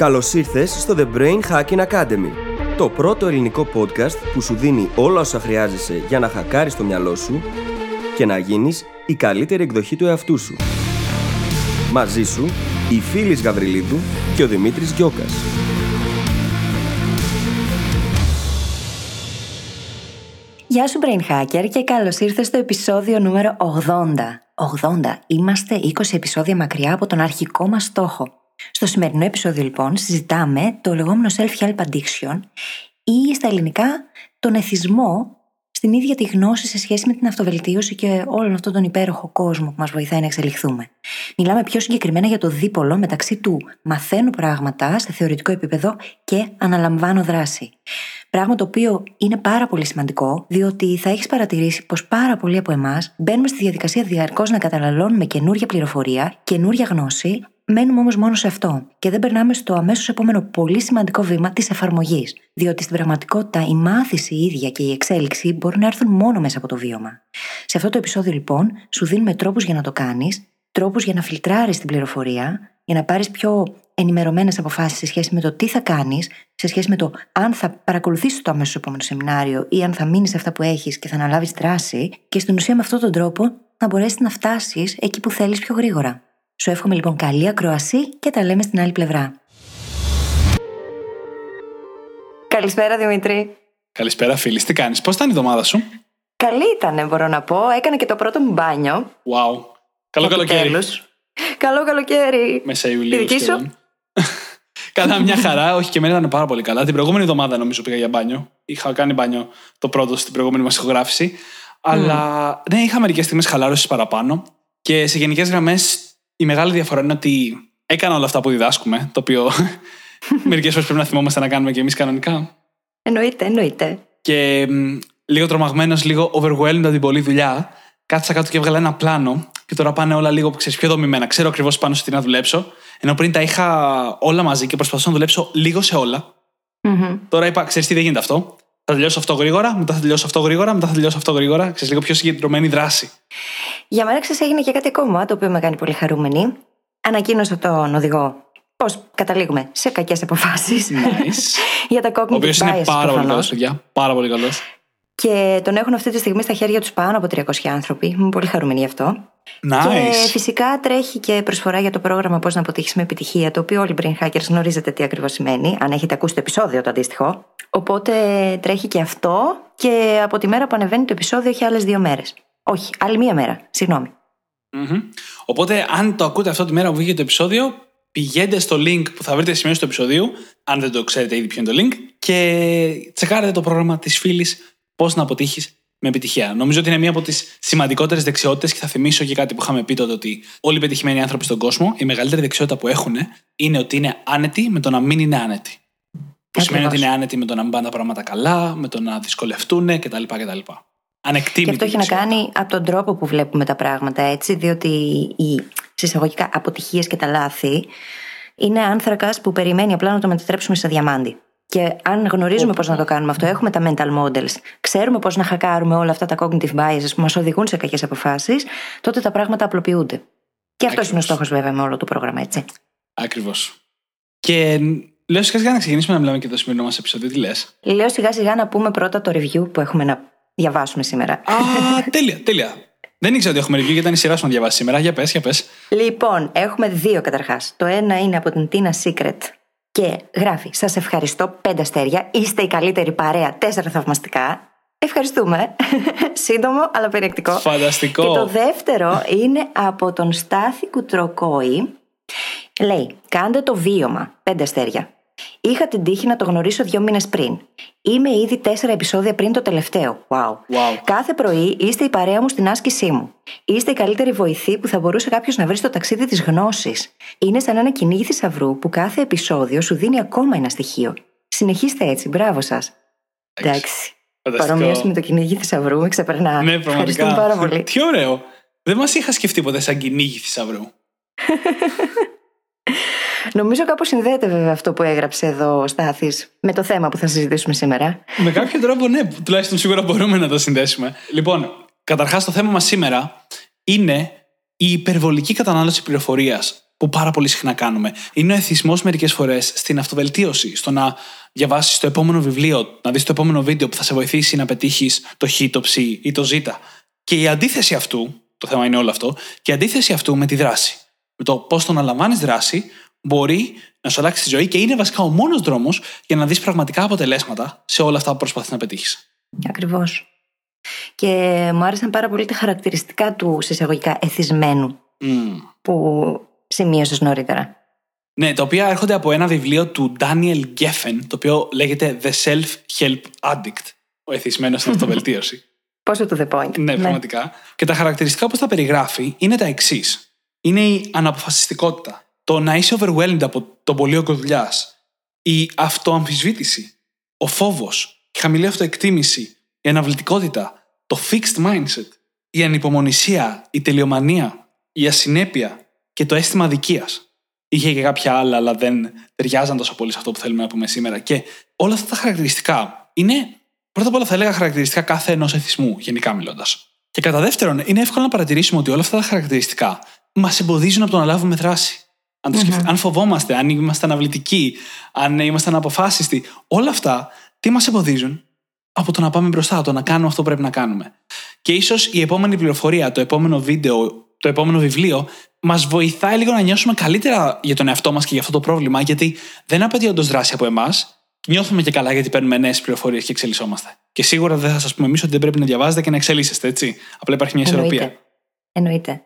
Καλώς ήρθες στο The Brain Hacking Academy, το πρώτο ελληνικό podcast που σου δίνει όλα όσα χρειάζεσαι για να χακάρεις το μυαλό σου και να γίνεις η καλύτερη εκδοχή του εαυτού σου. Μαζί σου, η Φίλης Γαβριλίδου και ο Δημήτρης Γιώκας. Γεια σου Brain Hacker και καλώς ήρθες στο επεισόδιο νούμερο 80. 80. Είμαστε 20 επεισόδια μακριά από τον αρχικό μας στόχο. Στο σημερινό επεισόδιο λοιπόν συζητάμε το λεγόμενο self-help addiction ή στα ελληνικά τον εθισμό στην ίδια τη γνώση σε σχέση με την αυτοβελτίωση και όλον αυτόν τον υπέροχο κόσμο που μας βοηθάει να εξελιχθούμε. Μιλάμε πιο συγκεκριμένα για το δίπολο μεταξύ του μαθαίνω πράγματα σε θεωρητικό επίπεδο και αναλαμβάνω δράση. Πράγμα το οποίο είναι πάρα πολύ σημαντικό, διότι θα έχεις παρατηρήσει πως πάρα πολλοί από εμάς μπαίνουμε στη διαδικασία διαρκώς να καταναλώνουμε καινούρια πληροφορία, καινούρια γνώση, μένουμε όμως μόνο σε αυτό και δεν περνάμε στο αμέσως επόμενο πολύ σημαντικό βήμα της εφαρμογής. Διότι στην πραγματικότητα η μάθηση η ίδια και η εξέλιξη μπορούν να έρθουν μόνο μέσα από το βίωμα. Σε αυτό το επεισόδιο λοιπόν σου δίνουμε τρόπους για να το κάνεις, τρόπους για να φιλτράρεις την πληροφορία, για να πάρεις πιο ενημερωμένες αποφάσεις σε σχέση με το τι θα κάνεις, σε σχέση με το αν θα παρακολουθήσεις το αμέσως επόμενο σεμινάριο ή αν θα μείνεις σε αυτά που έχεις και θα αναλάβεις δράση, και στην ουσία με αυτόν τον τρόπο να μπορέσεις να φτάσεις εκεί που θέλεις πιο γρήγορα. Σου εύχομαι λοιπόν καλή ακροασή και τα λέμε στην άλλη πλευρά. Καλησπέρα Δημήτρη. Καλησπέρα φίλης, τι κάνεις, πώς ήταν η εβδομάδα σου; Καλή ήταν μπορώ να πω, έκανα και το πρώτο μου μπάνιο. Wow, καλό καλοκαίρι. Καλό καλοκαίρι. Μέσα Ιουλίου Τη δική σου; σχεδόν. Καλά, μια χαρά. Όχι, και εμένα ήταν πάρα πολύ καλά. Την προηγούμενη εβδομάδα νομίζω πήγα για μπάνιο. Είχα κάνει μπάνιο το πρώτο στην προηγούμενη μας ηχογράφηση. Αλλά ναι, είχα μερικές στιγμές χαλάρωσης παραπάνω. Και σε γενικές γραμμές η μεγάλη διαφορά είναι ότι έκανα όλα αυτά που διδάσκουμε. Το οποίο μερικές φορές πρέπει να θυμόμαστε να κάνουμε και εμείς κανονικά. Εννοείται, εννοείται. Και μ, λίγο τρομαγμένος, λίγο overwhelmed από την πολλή δουλειά, κάθισα κάτω και έβγαλα ένα πλάνο. Και τώρα πάνε όλα λίγο ξέρεις, πιο δομημένα. Ξέρω ακριβώς πάνω σε τι να δουλέψω. Ενώ πριν τα είχα όλα μαζί και προσπαθούσα να δουλέψω λίγο σε όλα. Μμμ. Τώρα είπα, ξέρεις τι δεν γίνεται αυτό. Θα τελειώσω αυτό γρήγορα, μετά θα τελειώσω αυτό γρήγορα, μετά θα τελειώσω αυτό γρήγορα. Ξέρεις λίγο πιο συγκεντρωμένη δράση. Για μένα ξέρεις έγινε και κάτι ακόμα το οποίο με κάνει πολύ χαρούμενη. Ανακοίνωσα τον οδηγό πώς καταλήγουμε σε κακές αποφάσεις. Nice. για τα Ο cognitive οποίος είναι bias πάρα πολύ καλός, προφανώς. παιδιά. Πάρα πολύ καλός. Και τον έχουν αυτή τη στιγμή στα χέρια τους πάνω από 300 άνθρωποι. Είμαι πολύ χαρούμενη γι' αυτό. Και Nice. φυσικά τρέχει και προσφορά για το πρόγραμμα Πώς να αποτύχεις με επιτυχία, το οποίο όλοι οι brain hackers γνωρίζετε τι ακριβώς σημαίνει, αν έχετε ακούσει το επεισόδιο το αντίστοιχο. Οπότε τρέχει και αυτό και από τη μέρα που ανεβαίνει το επεισόδιο έχει άλλες δύο μέρες. Όχι, άλλη μία μέρα. Συγγνώμη. Μμμ. Οπότε, αν το ακούτε αυτό τη μέρα που βγήκε το επεισόδιο, πηγαίνετε στο link που θα βρείτε σημείο του επεισοδίου, αν δεν το ξέρετε ήδη ποιο είναι το link, και τσεκάρετε το πρόγραμμα της φίλης Πώς να αποτύχεις με επιτυχία. Νομίζω ότι είναι μία από τις σημαντικότερες δεξιότητες και θα θυμίσω και κάτι που είχαμε πει τότε ότι όλοι οι πετυχημένοι άνθρωποι στον κόσμο, η μεγαλύτερη δεξιότητα που έχουν είναι ότι είναι άνετοι με το να μην είναι άνετοι. Που σημαίνει ότι Ακριβώς. είναι άνετοι με το να μην πάνε τα πράγματα καλά, με το να δυσκολευτούν κτλ. κτλ. Ανεκτήμητη. Και αυτό έχει να δεξιότητα. κάνει από τον τρόπο που βλέπουμε τα πράγματα, έτσι, διότι οι συσσαγωγικά αποτυχίες και τα λάθη είναι άνθρακας που περιμένει απλά να το μετατρέψουμε σε διαμάντι. Και αν γνωρίζουμε πώς να το κάνουμε αυτό, έχουμε τα mental models, ξέρουμε πώς να χακάρουμε όλα αυτά τα cognitive biases που μας οδηγούν σε κακές αποφάσεις, τότε τα πράγματα απλοποιούνται. Και αυτός είναι ο Ακριβώς. στόχος, βέβαια, με όλο το πρόγραμμα, έτσι. Ακριβώς. Και λέω σιγά σιγά να ξεκινήσουμε να μιλάμε και το σημερινό μας επεισόδιο. Τι λες; Λέω σιγά σιγά να πούμε πρώτα το review που έχουμε να διαβάσουμε σήμερα. Α, τέλεια, τέλεια. Δεν ήξερα ότι έχουμε review γιατί ήταν η σειρά σου να διαβάσεις σήμερα. Για πες, για πες. Λοιπόν, έχουμε δύο καταρχάς. Το ένα είναι από την Tina Secret και γράφει: Σας ευχαριστώ, πέντε αστέρια. Είστε η καλύτερη παρέα, τέσσερα θαυμαστικά. Ευχαριστούμε. Σύντομο, αλλά περιεκτικό. Φανταστικό. Και το δεύτερο είναι από τον Στάθη Κουτροκόη. Λέει: Κάντε το βίωμα, πέντε αστέρια. Είχα την τύχη να το γνωρίσω δύο μήνες πριν. Είμαι ήδη τέσσερα επεισόδια πριν το τελευταίο. Wow. Wow. Κάθε πρωί είστε η παρέα μου στην άσκησή μου. Είστε η καλύτερη βοηθή που θα μπορούσε κάποιος να βρει στο ταξίδι της γνώσης. Είναι σαν ένα κυνήγι θησαυρού που κάθε επεισόδιο σου δίνει ακόμα ένα στοιχείο. Συνεχίστε έτσι, μπράβο σας. Εντάξει. Φανταστικό. Παρομοίωση με το κυνήγι θησαυρού με ξεπερνά. Ναι, Ευχαριστούμε πραγματικά. πάρα πολύ. Τι ωραίο. Δεν μας είχα σκεφτεί ποτέ σαν κυνήγι θησαυρού. Νομίζω κάπως συνδέεται βέβαια αυτό που έγραψε εδώ ο Στάθης με το θέμα που θα συζητήσουμε σήμερα. Με κάποιο τρόπο, ναι, τουλάχιστον σίγουρα μπορούμε να το συνδέσουμε. Λοιπόν, καταρχάς το θέμα μας σήμερα είναι η υπερβολική κατανάλωση πληροφορίας. που πάρα πολύ συχνά κάνουμε. Είναι ο εθισμός μερικές φορές στην αυτοβελτίωση, στο να διαβάσεις το επόμενο βιβλίο, να δεις το επόμενο βίντεο που θα σε βοηθήσει να πετύχεις το Χ, το Ψ ή το Ζ. Και η αντίθεση αυτού, το θέμα είναι όλο αυτό, και η αντίθεση αυτού με τη δράση. Με το πώς το να λαμβάνει δράση μπορεί να σου αλλάξει τη ζωή και είναι βασικά ο μόνος δρόμος για να δεις πραγματικά αποτελέσματα σε όλα αυτά που προσπαθείς να πετύχεις. Ακριβώς. Και μου άρεσαν πάρα πολύ τα χαρακτηριστικά του συσσαγωγικά εθισμένου που σημείωσες νωρίτερα. Ναι, τα οποία έρχονται από ένα βιβλίο του Daniel Geffen, το οποίο λέγεται The Self-Help Addict, ο εθισμένος στην αυτοβελτίωση. Πόσο to the point. Ναι, πραγματικά. Και τα χαρακτηριστικά όπως τα περιγράφει είναι τα εξής. Είναι η αναποφασιστικότητα, το να είσαι overwhelmed από τον πολίογκο δουλειά, η αυτοαμφισβήτηση, ο φόβος, η χαμηλή αυτοεκτίμηση, η αναβλητικότητα, το fixed mindset, η ανυπομονησία, η τελειομανία, η ασυνέπεια και το αίσθημα αδικίας. Είχε και κάποια άλλα, αλλά δεν ταιριάζαν τόσο πολύ σε αυτό που θέλουμε να πούμε σήμερα. Και όλα αυτά τα χαρακτηριστικά είναι, πρώτα απ' όλα θα έλεγα χαρακτηριστικά κάθε ενός εθισμού, γενικά μιλώντας. Και κατά δεύτερον, είναι εύκολο να παρατηρήσουμε ότι όλα αυτά τα χαρακτηριστικά μας εμποδίζουν από το να λάβουμε δράση. Αν, mm-hmm. αν φοβόμαστε, αν είμαστε αναβλητικοί, αν είμαστε αναποφάσιστοι, όλα αυτά τι μας εμποδίζουν; Από το να πάμε μπροστά, το να κάνουμε αυτό που πρέπει να κάνουμε. Και ίσως η επόμενη πληροφορία, το επόμενο βίντεο, το επόμενο βιβλίο, μας βοηθάει λίγο να νιώσουμε καλύτερα για τον εαυτό μας και για αυτό το πρόβλημα, γιατί δεν απαιτεί όντως δράση από εμάς. Νιώθουμε και καλά γιατί παίρνουμε νέες πληροφορίες και εξελισσόμαστε. Και σίγουρα δεν θα σας πούμε εμείς ότι δεν πρέπει να διαβάζετε και να εξελίσσεστε, έτσι. Απλά υπάρχει μια ισορροπία. Εννοείται.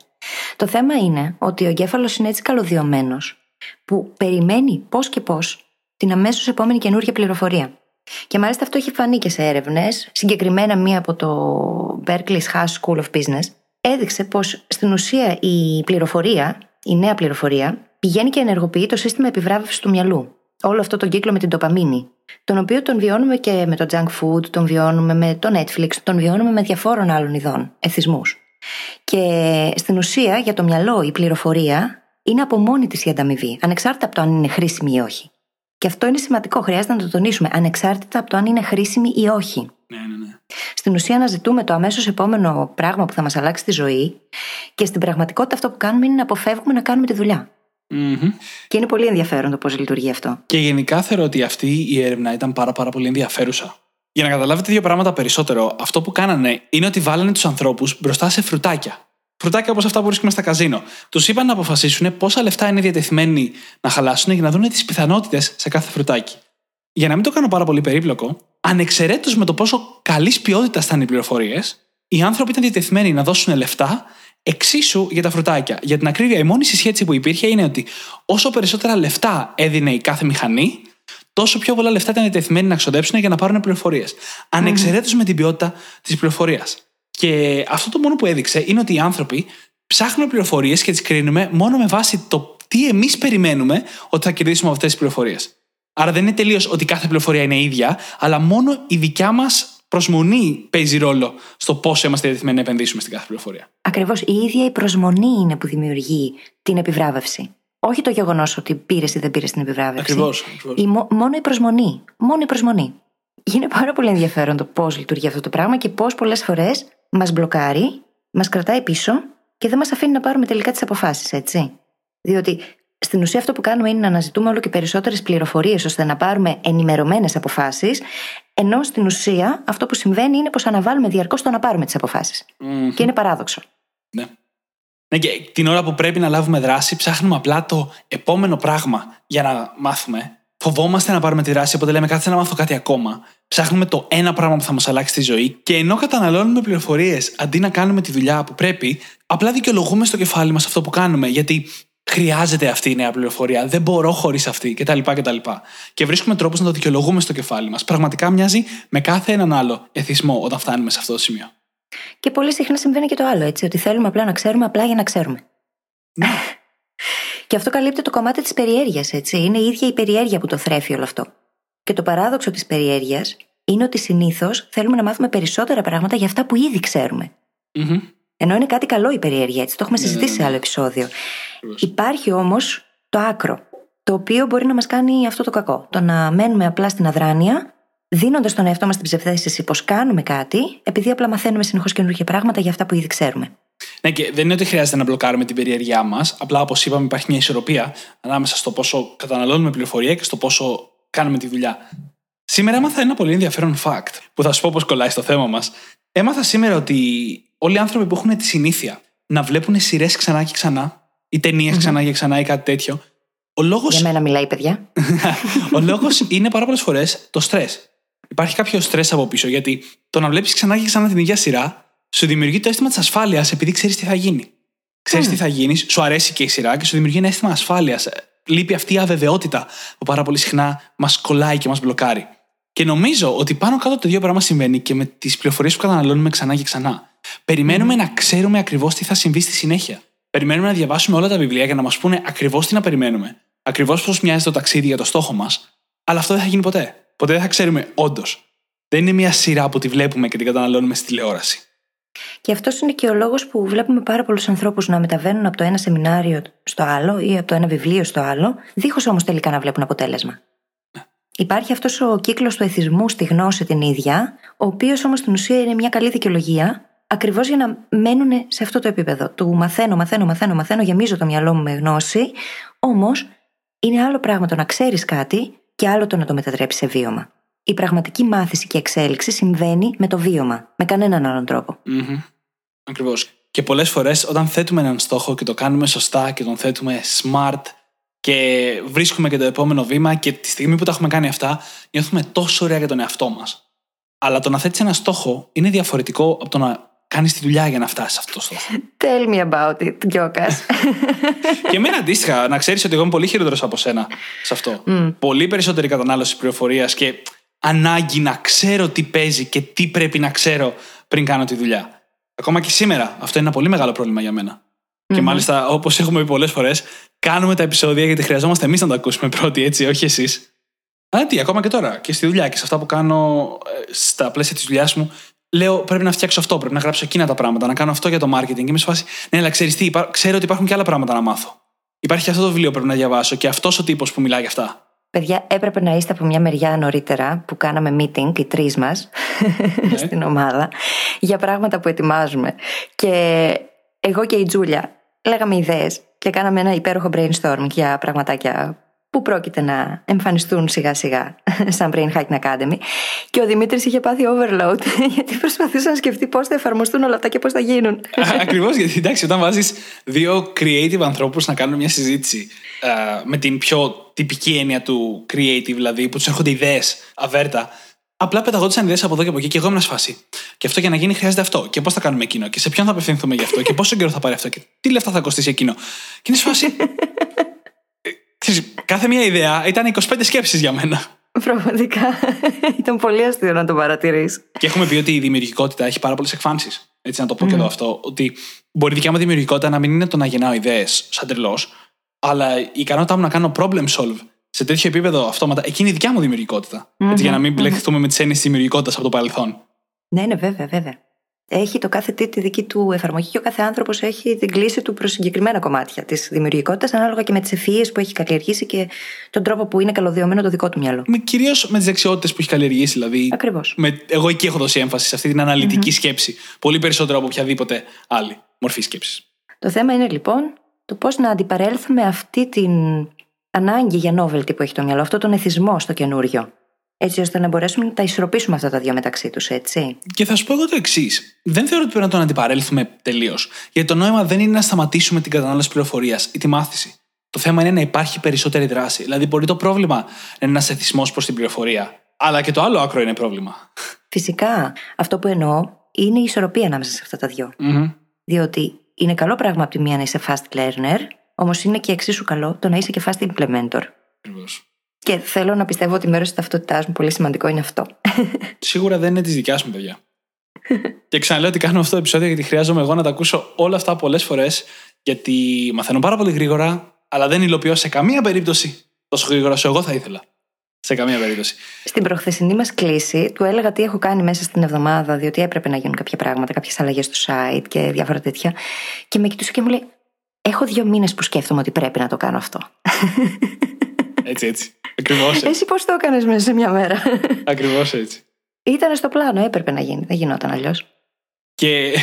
Το θέμα είναι ότι ο εγκέφαλος είναι έτσι καλωδιωμένος που περιμένει πώς και πώς την αμέσως επόμενη καινούργια πληροφορία. Και μάλιστα αυτό έχει φανεί και σε έρευνες, συγκεκριμένα μία από το Berkeley's Haas School of Business, έδειξε πως στην ουσία η πληροφορία, η νέα πληροφορία, πηγαίνει και ενεργοποιεί το σύστημα επιβράβευσης του μυαλού. Όλο αυτό το κύκλο με την τοπαμίνη, τον οποίο τον βιώνουμε και με το junk food, τον βιώνουμε με το Netflix, τον βιώνουμε με διαφόρων άλλων ειδών εθισμούς. Και στην ουσία για το μυαλό η πληροφορία είναι από μόνη της η ανταμοιβή, ανεξάρτητα από το αν είναι χρήσιμη ή όχι. Και αυτό είναι σημαντικό, χρειάζεται να το τονίσουμε, ανεξάρτητα από το αν είναι χρήσιμη ή όχι. Ναι, ναι, ναι. Στην ουσία, αναζητούμε το αμέσως επόμενο πράγμα που θα μας αλλάξει τη ζωή και στην πραγματικότητα αυτό που κάνουμε είναι να αποφεύγουμε να κάνουμε τη δουλειά. Mm-hmm. Και είναι πολύ ενδιαφέρον το πώς λειτουργεί αυτό. Και γενικά θεωρώ ότι αυτή η έρευνα ήταν πάρα, πάρα πολύ ενδιαφέρουσα. Για να καταλάβετε δύο πράγματα περισσότερο, αυτό που κάνανε είναι ότι βάλανε τους ανθρώπους μπροστά σε φρουτάκια. Φρουτάκια όπως αυτά που βρίσκουμε στα καζίνο. Τους είπαν να αποφασίσουν πόσα λεφτά είναι διατεθειμένοι να χαλάσουν για να δουν τις πιθανότητες σε κάθε φρουτάκι. Για να μην το κάνω πάρα πολύ περίπλοκο, ανεξαιρέτως με το πόσο καλής ποιότητας ήταν οι πληροφορίες, οι άνθρωποι ήταν διατεθειμένοι να δώσουν λεφτά εξίσου για τα φρουτάκια. Για την ακρίβεια, η μόνη συσχέτιση που υπήρχε είναι ότι όσο περισσότερα λεφτά έδινε η κάθε μηχανή, τόσο πιο πολλά λεφτά ήταν διατεθειμένοι να ξοδέψουν για να πάρουν πληροφορίες. Ανεξαιρέτως με την ποιότητα της πληροφορίας. Και αυτό το μόνο που έδειξε είναι ότι οι άνθρωποι ψάχνουμε πληροφορίες και τις κρίνουμε μόνο με βάση το τι εμείς περιμένουμε ότι θα κερδίσουμε από αυτές τις πληροφορίες. Άρα δεν είναι τελείως ότι κάθε πληροφορία είναι ίδια, αλλά μόνο η δικιά μας προσμονή παίζει ρόλο στο πόσο είμαστε διατεθειμένοι να επενδύσουμε στην κάθε πληροφορία. Ακριβώς. Η ίδια η προσμονή είναι που δημιουργεί την επιβράβευση. Όχι το γεγονός ότι πήρες ή δεν πήρες την επιβράβευση. Ακριβώς. Μόνο η προσμονή. Μόνο η προσμονή. Είναι πάρα πολύ ενδιαφέρον το πώς λειτουργεί αυτό το πράγμα και πώς πολλές φορές μας μπλοκάρει, μας κρατάει πίσω και δεν μας αφήνει να πάρουμε τελικά τις αποφάσεις, έτσι. Διότι στην ουσία αυτό που κάνουμε είναι να αναζητούμε όλο και περισσότερες πληροφορίες ώστε να πάρουμε ενημερωμένες αποφάσεις, ενώ στην ουσία αυτό που συμβαίνει είναι πως αναβάλουμε διαρκώς το να πάρουμε τις αποφάσεις. Και είναι παράδοξο. Ναι. Ναι, και την ώρα που πρέπει να λάβουμε δράση, ψάχνουμε απλά το επόμενο πράγμα για να μάθουμε. Φοβόμαστε να πάρουμε τη δράση, οπότε λέμε κάτσε να μάθω κάτι ακόμα. Ψάχνουμε το ένα πράγμα που θα μας αλλάξει τη ζωή και ενώ καταναλώνουμε πληροφορίες αντί να κάνουμε τη δουλειά που πρέπει, απλά δικαιολογούμε στο κεφάλι μας αυτό που κάνουμε. Γιατί χρειάζεται αυτή η νέα πληροφορία, δεν μπορώ χωρίς αυτή κτλ. κτλ. Και βρίσκουμε τρόπους να το δικαιολογούμε στο κεφάλι μας. Πραγματικά μοιάζει με κάθε έναν άλλο εθισμό όταν φτάνουμε σε αυτό το σημείο. Και πολύ συχνά συμβαίνει και το άλλο, έτσι, ότι θέλουμε απλά να ξέρουμε απλά για να ξέρουμε. Ναι. και αυτό καλύπτει το κομμάτι της περιέργειας, έτσι. Είναι η ίδια η περιέργεια που το θρέφει όλο αυτό. Και το παράδοξο της περιέργειας είναι ότι συνήθως θέλουμε να μάθουμε περισσότερα πράγματα για αυτά που ήδη Ενώ είναι κάτι καλό η περιέργεια, έτσι. Το έχουμε ναι, συζητήσει ναι, σε άλλο επεισόδιο. Υπάρχει όμως το άκρο, το οποίο μπορεί να μας κάνει αυτό το κακό. Το να μένουμε απλά στην αδράνεια, δίνοντας τον εαυτό μας την ψευδέστηση πως κάνουμε κάτι, επειδή απλά μαθαίνουμε συνεχώς καινούργια πράγματα για αυτά που ήδη ξέρουμε. Ναι, και δεν είναι ότι χρειάζεται να μπλοκάρουμε την περιέργειά μας. Απλά, όπως είπαμε, υπάρχει μια ισορροπία ανάμεσα στο πόσο καταναλώνουμε πληροφορία και στο πόσο κάνουμε τη δουλειά. Σήμερα έμαθα ένα πολύ ενδιαφέρον fact που θα σου πω πώς κολλάει στο θέμα μας. Έμαθα σήμερα ότι όλοι οι άνθρωποι που έχουν τη συνήθεια να βλέπουν σειρές ξανά και ξανά, ή ταινίες ξανά και ξανά ή κάτι τέτοιο, ο λόγος. Για μένα μιλάει, παιδιά. ο λόγος είναι πάρα πολλές φορές το στρε. Υπάρχει κάποιο στρες από πίσω, γιατί το να βλέπεις ξανά και ξανά την ίδια σειρά σου δημιουργεί το αίσθημα της ασφάλειας επειδή ξέρεις τι θα γίνει. Ξέρεις τι θα γίνει, σου αρέσει και η σειρά και σου δημιουργεί ένα αίσθημα ασφάλειας. Λείπει αυτή η αβεβαιότητα που πάρα πολύ συχνά μας κολλάει και μας μπλοκάρει. Και νομίζω ότι πάνω κάτω το ίδιο πράγμα συμβαίνει και με τις πληροφορίες που καταναλώνουμε ξανά και ξανά. Περιμένουμε να ξέρουμε ακριβώς τι θα συμβεί στη συνέχεια. Περιμένουμε να διαβάσουμε όλα τα βιβλία για να μας πούνε ακριβώς τι να περιμένουμε. Ακριβώς πώς μοιάζει το ταξίδι για το στόχο μας. Αλλά αυτό δεν θα γίνει ποτέ. Ποτέ δεν θα ξέρουμε όντως. Δεν είναι μια σειρά που τη βλέπουμε και την καταναλώνουμε στη τηλεόραση. Και αυτός είναι και ο λόγος που βλέπουμε πάρα πολλούς ανθρώπους να μεταβαίνουν από το ένα σεμινάριο στο άλλο ή από το ένα βιβλίο στο άλλο, δίχως όμως τελικά να βλέπουν αποτέλεσμα. Υπάρχει αυτός ο κύκλος του εθισμού στη γνώση την ίδια, ο οποίος όμως στην ουσία είναι μια καλή δικαιολογία, ακριβώς για να μένουν σε αυτό το επίπεδο. Του μαθαίνω, μαθαίνω, μαθαίνω, μαθαίνω, γεμίζω το μυαλό μου με γνώση, όμως είναι άλλο πράγμα το να ξέρεις κάτι και άλλο το να το μετατρέψει σε βίωμα. Η πραγματική μάθηση και εξέλιξη συμβαίνει με το βίωμα, με κανέναν άλλον τρόπο. Mm-hmm. Ακριβώς. Και πολλές φορές όταν θέτουμε έναν στόχο και το κάνουμε σωστά και τον θέτουμε smart και βρίσκουμε και το επόμενο βήμα και τη στιγμή που τα έχουμε κάνει αυτά, νιώθουμε τόσο ωραία για τον εαυτό μας. Αλλά το να θέτεις ένα στόχο είναι διαφορετικό από το να κάνεις τη δουλειά για να φτάσεις σε αυτό το στόχο. Tell me about it, Γκιόκα. και εμένα αντίστοιχα, να ξέρεις ότι εγώ είμαι πολύ χειρότερος από σένα σε αυτό. Mm. Πολύ περισσότερη κατανάλωση πληροφορίας και ανάγκη να ξέρω τι παίζει και τι πρέπει να ξέρω πριν κάνω τη δουλειά. Ακόμα και σήμερα, αυτό είναι ένα πολύ μεγάλο πρόβλημα για μένα. Mm-hmm. Και μάλιστα, όπως έχουμε πει πολλές φορές, κάνουμε τα επεισόδια γιατί χρειαζόμαστε εμείς να τα ακούσουμε πρώτοι, έτσι, όχι εσείς. Αλλά τι, ακόμα και τώρα και στη δουλειά και σε αυτά που κάνω ε, στα πλαίσια της δουλειάς μου, λέω πρέπει να φτιάξω αυτό, πρέπει να γράψω εκείνα τα πράγματα, να κάνω αυτό για το marketing. Και είμαι σε φάση, ναι, αλλά ξέρεις τι, ξέρω ότι υπάρχουν και άλλα πράγματα να μάθω. Υπάρχει αυτό το βιβλίο που πρέπει να διαβάσω και αυτός ο τύπος που μιλάει για αυτά. Παιδιά, έπρεπε να είστε από μια μεριά νωρίτερα που κάναμε meeting, οι τρεις μας, ναι. στην ομάδα, για πράγματα που ετοιμάζουμε. Και εγώ και η Τζούλια λέγαμε ιδέες και κάναμε ένα υπέροχο brainstorming για πραγματάκια που πρόκειται να εμφανιστούν σιγά σιγά σαν Brain Hacking Academy. Και ο Δημήτρης είχε πάθει overload γιατί προσπαθούσε να σκεφτεί πώς θα εφαρμοστούν όλα αυτά και πώς θα γίνουν. Ακριβώς, γιατί εντάξει, όταν βάζεις δύο creative ανθρώπους να κάνουν μια συζήτηση με την πιο τυπική έννοια του creative, δηλαδή που τους έρχονται ιδέες αβέρτα, Απλά πεταγόντουσαν ιδέες από εδώ και από εκεί και εγώ ήμουν σφάση. Και αυτό για να γίνει χρειάζεται αυτό. Και πώς θα κάνουμε εκείνο. Και σε ποιον θα απευθυνθούμε γι' αυτό. Και πόσο καιρό θα πάρει αυτό. Και τι λεφτά θα κοστίσει εκείνο. Και είναι σφάση. κάθε μία ιδέα ήταν 25 σκέψεις για μένα. Πραγματικά. Ήταν πολύ αστείο να το παρατηρείς. Και έχουμε πει ότι η δημιουργικότητα έχει πάρα πολλές εκφάνσεις. Έτσι, να το πω mm. και εδώ αυτό. Ότι μπορεί η δικιά μου δημιουργικότητα να μην είναι το να γεννάω ιδέες σαν τρελός, αλλά η ικανότητά μου να κάνω problem solve σε τέτοιο επίπεδο αυτόματα, εκείνη είναι η δικιά μου δημιουργικότητα. Mm-hmm, έτσι, για να μην μπλεχθούμε mm-hmm. με τις έννοιες της δημιουργικότητας από το παρελθόν. Ναι, ναι, βέβαια, βέβαια. Έχει το κάθε τι τη δική του εφαρμογή και ο κάθε άνθρωπος έχει την κλίση του προς συγκεκριμένα κομμάτια της δημιουργικότητας, ανάλογα και με τις ευφυίε που έχει καλλιεργήσει και τον τρόπο που είναι καλωδιωμένο το δικό του μυαλό. Κυρίως με τις δεξιότητες που έχει καλλιεργήσει, δηλαδή. Ακριβώς. Εγώ εκεί έχω δώσει έμφαση σε αυτή την αναλυτική mm-hmm. σκέψη. Πολύ περισσότερο από οποιαδήποτε άλλη μορφή σκέψης. Το θέμα είναι λοιπόν το πώς να αντιπαρέλθουμε αυτή την ανάγκη για novelty που έχει το μυαλό, αυτό τον εθισμό στο καινούριο. Έτσι ώστε να μπορέσουμε να τα ισορροπήσουμε αυτά τα δύο μεταξύ τους, έτσι. Και θα σου πω εγώ το εξής. Δεν θεωρώ ότι πρέπει να τον αντιπαρέλθουμε τελείως. Γιατί το νόημα δεν είναι να σταματήσουμε την κατανάλωση πληροφορίας ή τη μάθηση. Το θέμα είναι να υπάρχει περισσότερη δράση. Δηλαδή, μπορεί το πρόβλημα να είναι ένας εθισμός προς την πληροφορία. Αλλά και το άλλο άκρο είναι πρόβλημα. Φυσικά. Αυτό που εννοώ είναι η ισορροπία ανάμεσα σε αυτά τα δυο Διότι είναι καλό πράγμα από τη μία να είσαι fast learner Όμως είναι και εξίσου καλό το να είσαι και fast implementer. Και θέλω να πιστεύω ότι μέρο της ταυτότητάς μου πολύ σημαντικό είναι αυτό. Σίγουρα δεν είναι της δικιάς μου, παιδιά. και ξαναλέω ότι κάνω αυτό το επεισόδιο γιατί χρειάζομαι εγώ να τα ακούσω όλα αυτά πολλές φορές. Γιατί μαθαίνω πάρα πολύ γρήγορα, αλλά δεν υλοποιώ σε καμία περίπτωση τόσο γρήγορα όσο εγώ θα ήθελα. Σε καμία περίπτωση. Στην προχθεσινή μας κλίση, του έλεγα τι έχω κάνει μέσα στην εβδομάδα, διότι έπρεπε να γίνουν κάποια πράγματα, κάποιες αλλαγές στο site και διάφορα τέτοια. Και με κοιτούσε και μου λέει: Έχω δύο μήνες που σκέφτομαι ότι πρέπει να το κάνω αυτό. Έτσι, έτσι. Ακριβώς έτσι. Εσύ πώς το έκανες μέσα σε μια μέρα; Ακριβώς έτσι. Ήταν στο πλάνο, έπρεπε να γίνει. Δεν γινόταν αλλιώς. Και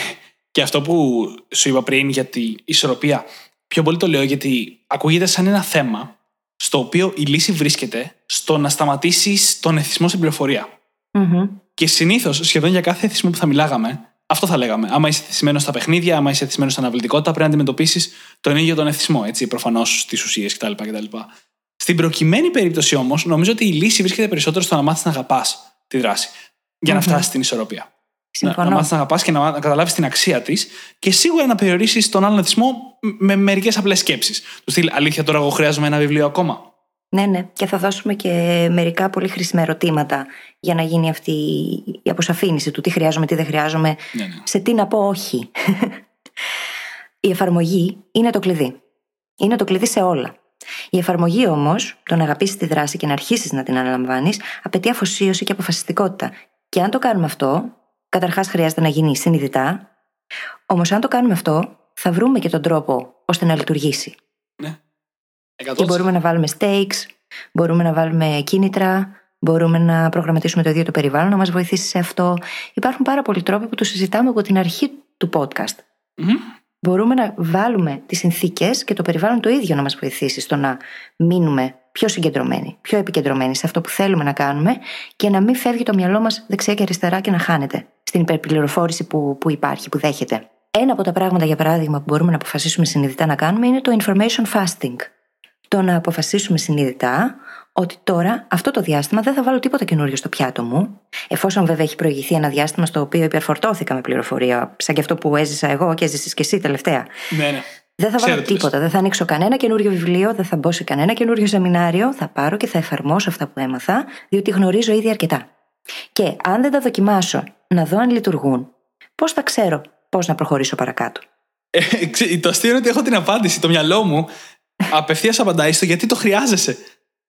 Και αυτό που σου είπα πριν για την ισορροπία, πιο πολύ το λέω γιατί ακούγεται σαν ένα θέμα στο οποίο η λύση βρίσκεται στο να σταματήσεις τον εθισμό στην πληροφορία. Μμμ. Και συνήθως, σχεδόν για κάθε εθισμό που θα μιλάγαμε, αυτό θα λέγαμε. Άμα είσαι εθισμένο στα παιχνίδια, άμα είσαι εθισμένο στην αναβλητικότητα, πρέπει να αντιμετωπίσεις τον ίδιο τον εθισμό, έτσι, προφανώς στις ουσίες κτλ, κτλ. Στην προκειμένη περίπτωση όμως, νομίζω ότι η λύση βρίσκεται περισσότερο στο να μάθεις να αγαπάς τη δράση για να Μμμ. φτάσεις στην ισορροπία. Να, Συμφωνώ. να μάθεις να αγαπάς και να, να καταλάβεις την αξία της και σίγουρα να περιορίσεις τον άλλον εθισμό με μερικές απλές σκέψεις. Του στυλ, αλήθεια, τώρα εγώ χρειάζομαι ένα βιβλίο ακόμα. Ναι, ναι. Και θα δώσουμε και μερικά πολύ χρήσιμα ερωτήματα για να γίνει αυτή η αποσαφήνιση του τι χρειάζομαι, τι δεν χρειάζομαι, Ναι, ναι. σε τι να πω όχι. η εφαρμογή είναι το κλειδί. Είναι το κλειδί σε όλα. Η εφαρμογή όμως, το να αγαπήσεις τη δράση και να αρχίσεις να την αναλαμβάνεις, απαιτεί αφοσίωση και αποφασιστικότητα. Και αν το κάνουμε αυτό, καταρχάς χρειάζεται να γίνει συνειδητά. Όμως, αν το κάνουμε αυτό, θα βρούμε και τον τρόπο ώστε να λειτουργήσει. ναι. Και μπορούμε να βάλουμε stakes, μπορούμε να βάλουμε κίνητρα, μπορούμε να προγραμματίσουμε το ίδιο το περιβάλλον να μας βοηθήσει σε αυτό. Υπάρχουν πάρα πολλοί τρόποι που το συζητάμε από την αρχή του podcast. Μμμ. Μπορούμε να βάλουμε τις συνθήκες και το περιβάλλον το ίδιο να μας βοηθήσει στο να μείνουμε πιο συγκεντρωμένοι, πιο επικεντρωμένοι σε αυτό που θέλουμε να κάνουμε και να μην φεύγει το μυαλό μας δεξιά και αριστερά και να χάνεται στην υπερπληροφόρηση που, που υπάρχει, που δέχεται. Ένα από τα πράγματα, για παράδειγμα, που μπορούμε να αποφασίσουμε συνειδητά να κάνουμε είναι το information fasting. Το να αποφασίσουμε συνειδητά ότι τώρα αυτό το διάστημα δεν θα βάλω τίποτα καινούριο στο πιάτο μου, εφόσον βέβαια έχει προηγηθεί ένα διάστημα στο οποίο υπερφορτώθηκα με πληροφορία, σαν και αυτό που έζησα εγώ και έζησες και εσύ τελευταία. Ναι, ναι. Δεν θα Ξέρω βάλω τι λες. τίποτα, δεν θα ανοίξω κανένα καινούριο βιβλίο, δεν θα μπω σε κανένα καινούριο σεμινάριο, θα πάρω και θα εφαρμόσω αυτά που έμαθα, διότι γνωρίζω ήδη αρκετά. Και αν δεν τα δοκιμάσω, να δω αν λειτουργούν, πώς θα ξέρω πώς να προχωρήσω παρακάτω; Ε, ξέ- το αστείο είναι ότι έχω την απάντηση. Το μυαλό μου απευθείας απαντάει στο γιατί το χρειάζεσαι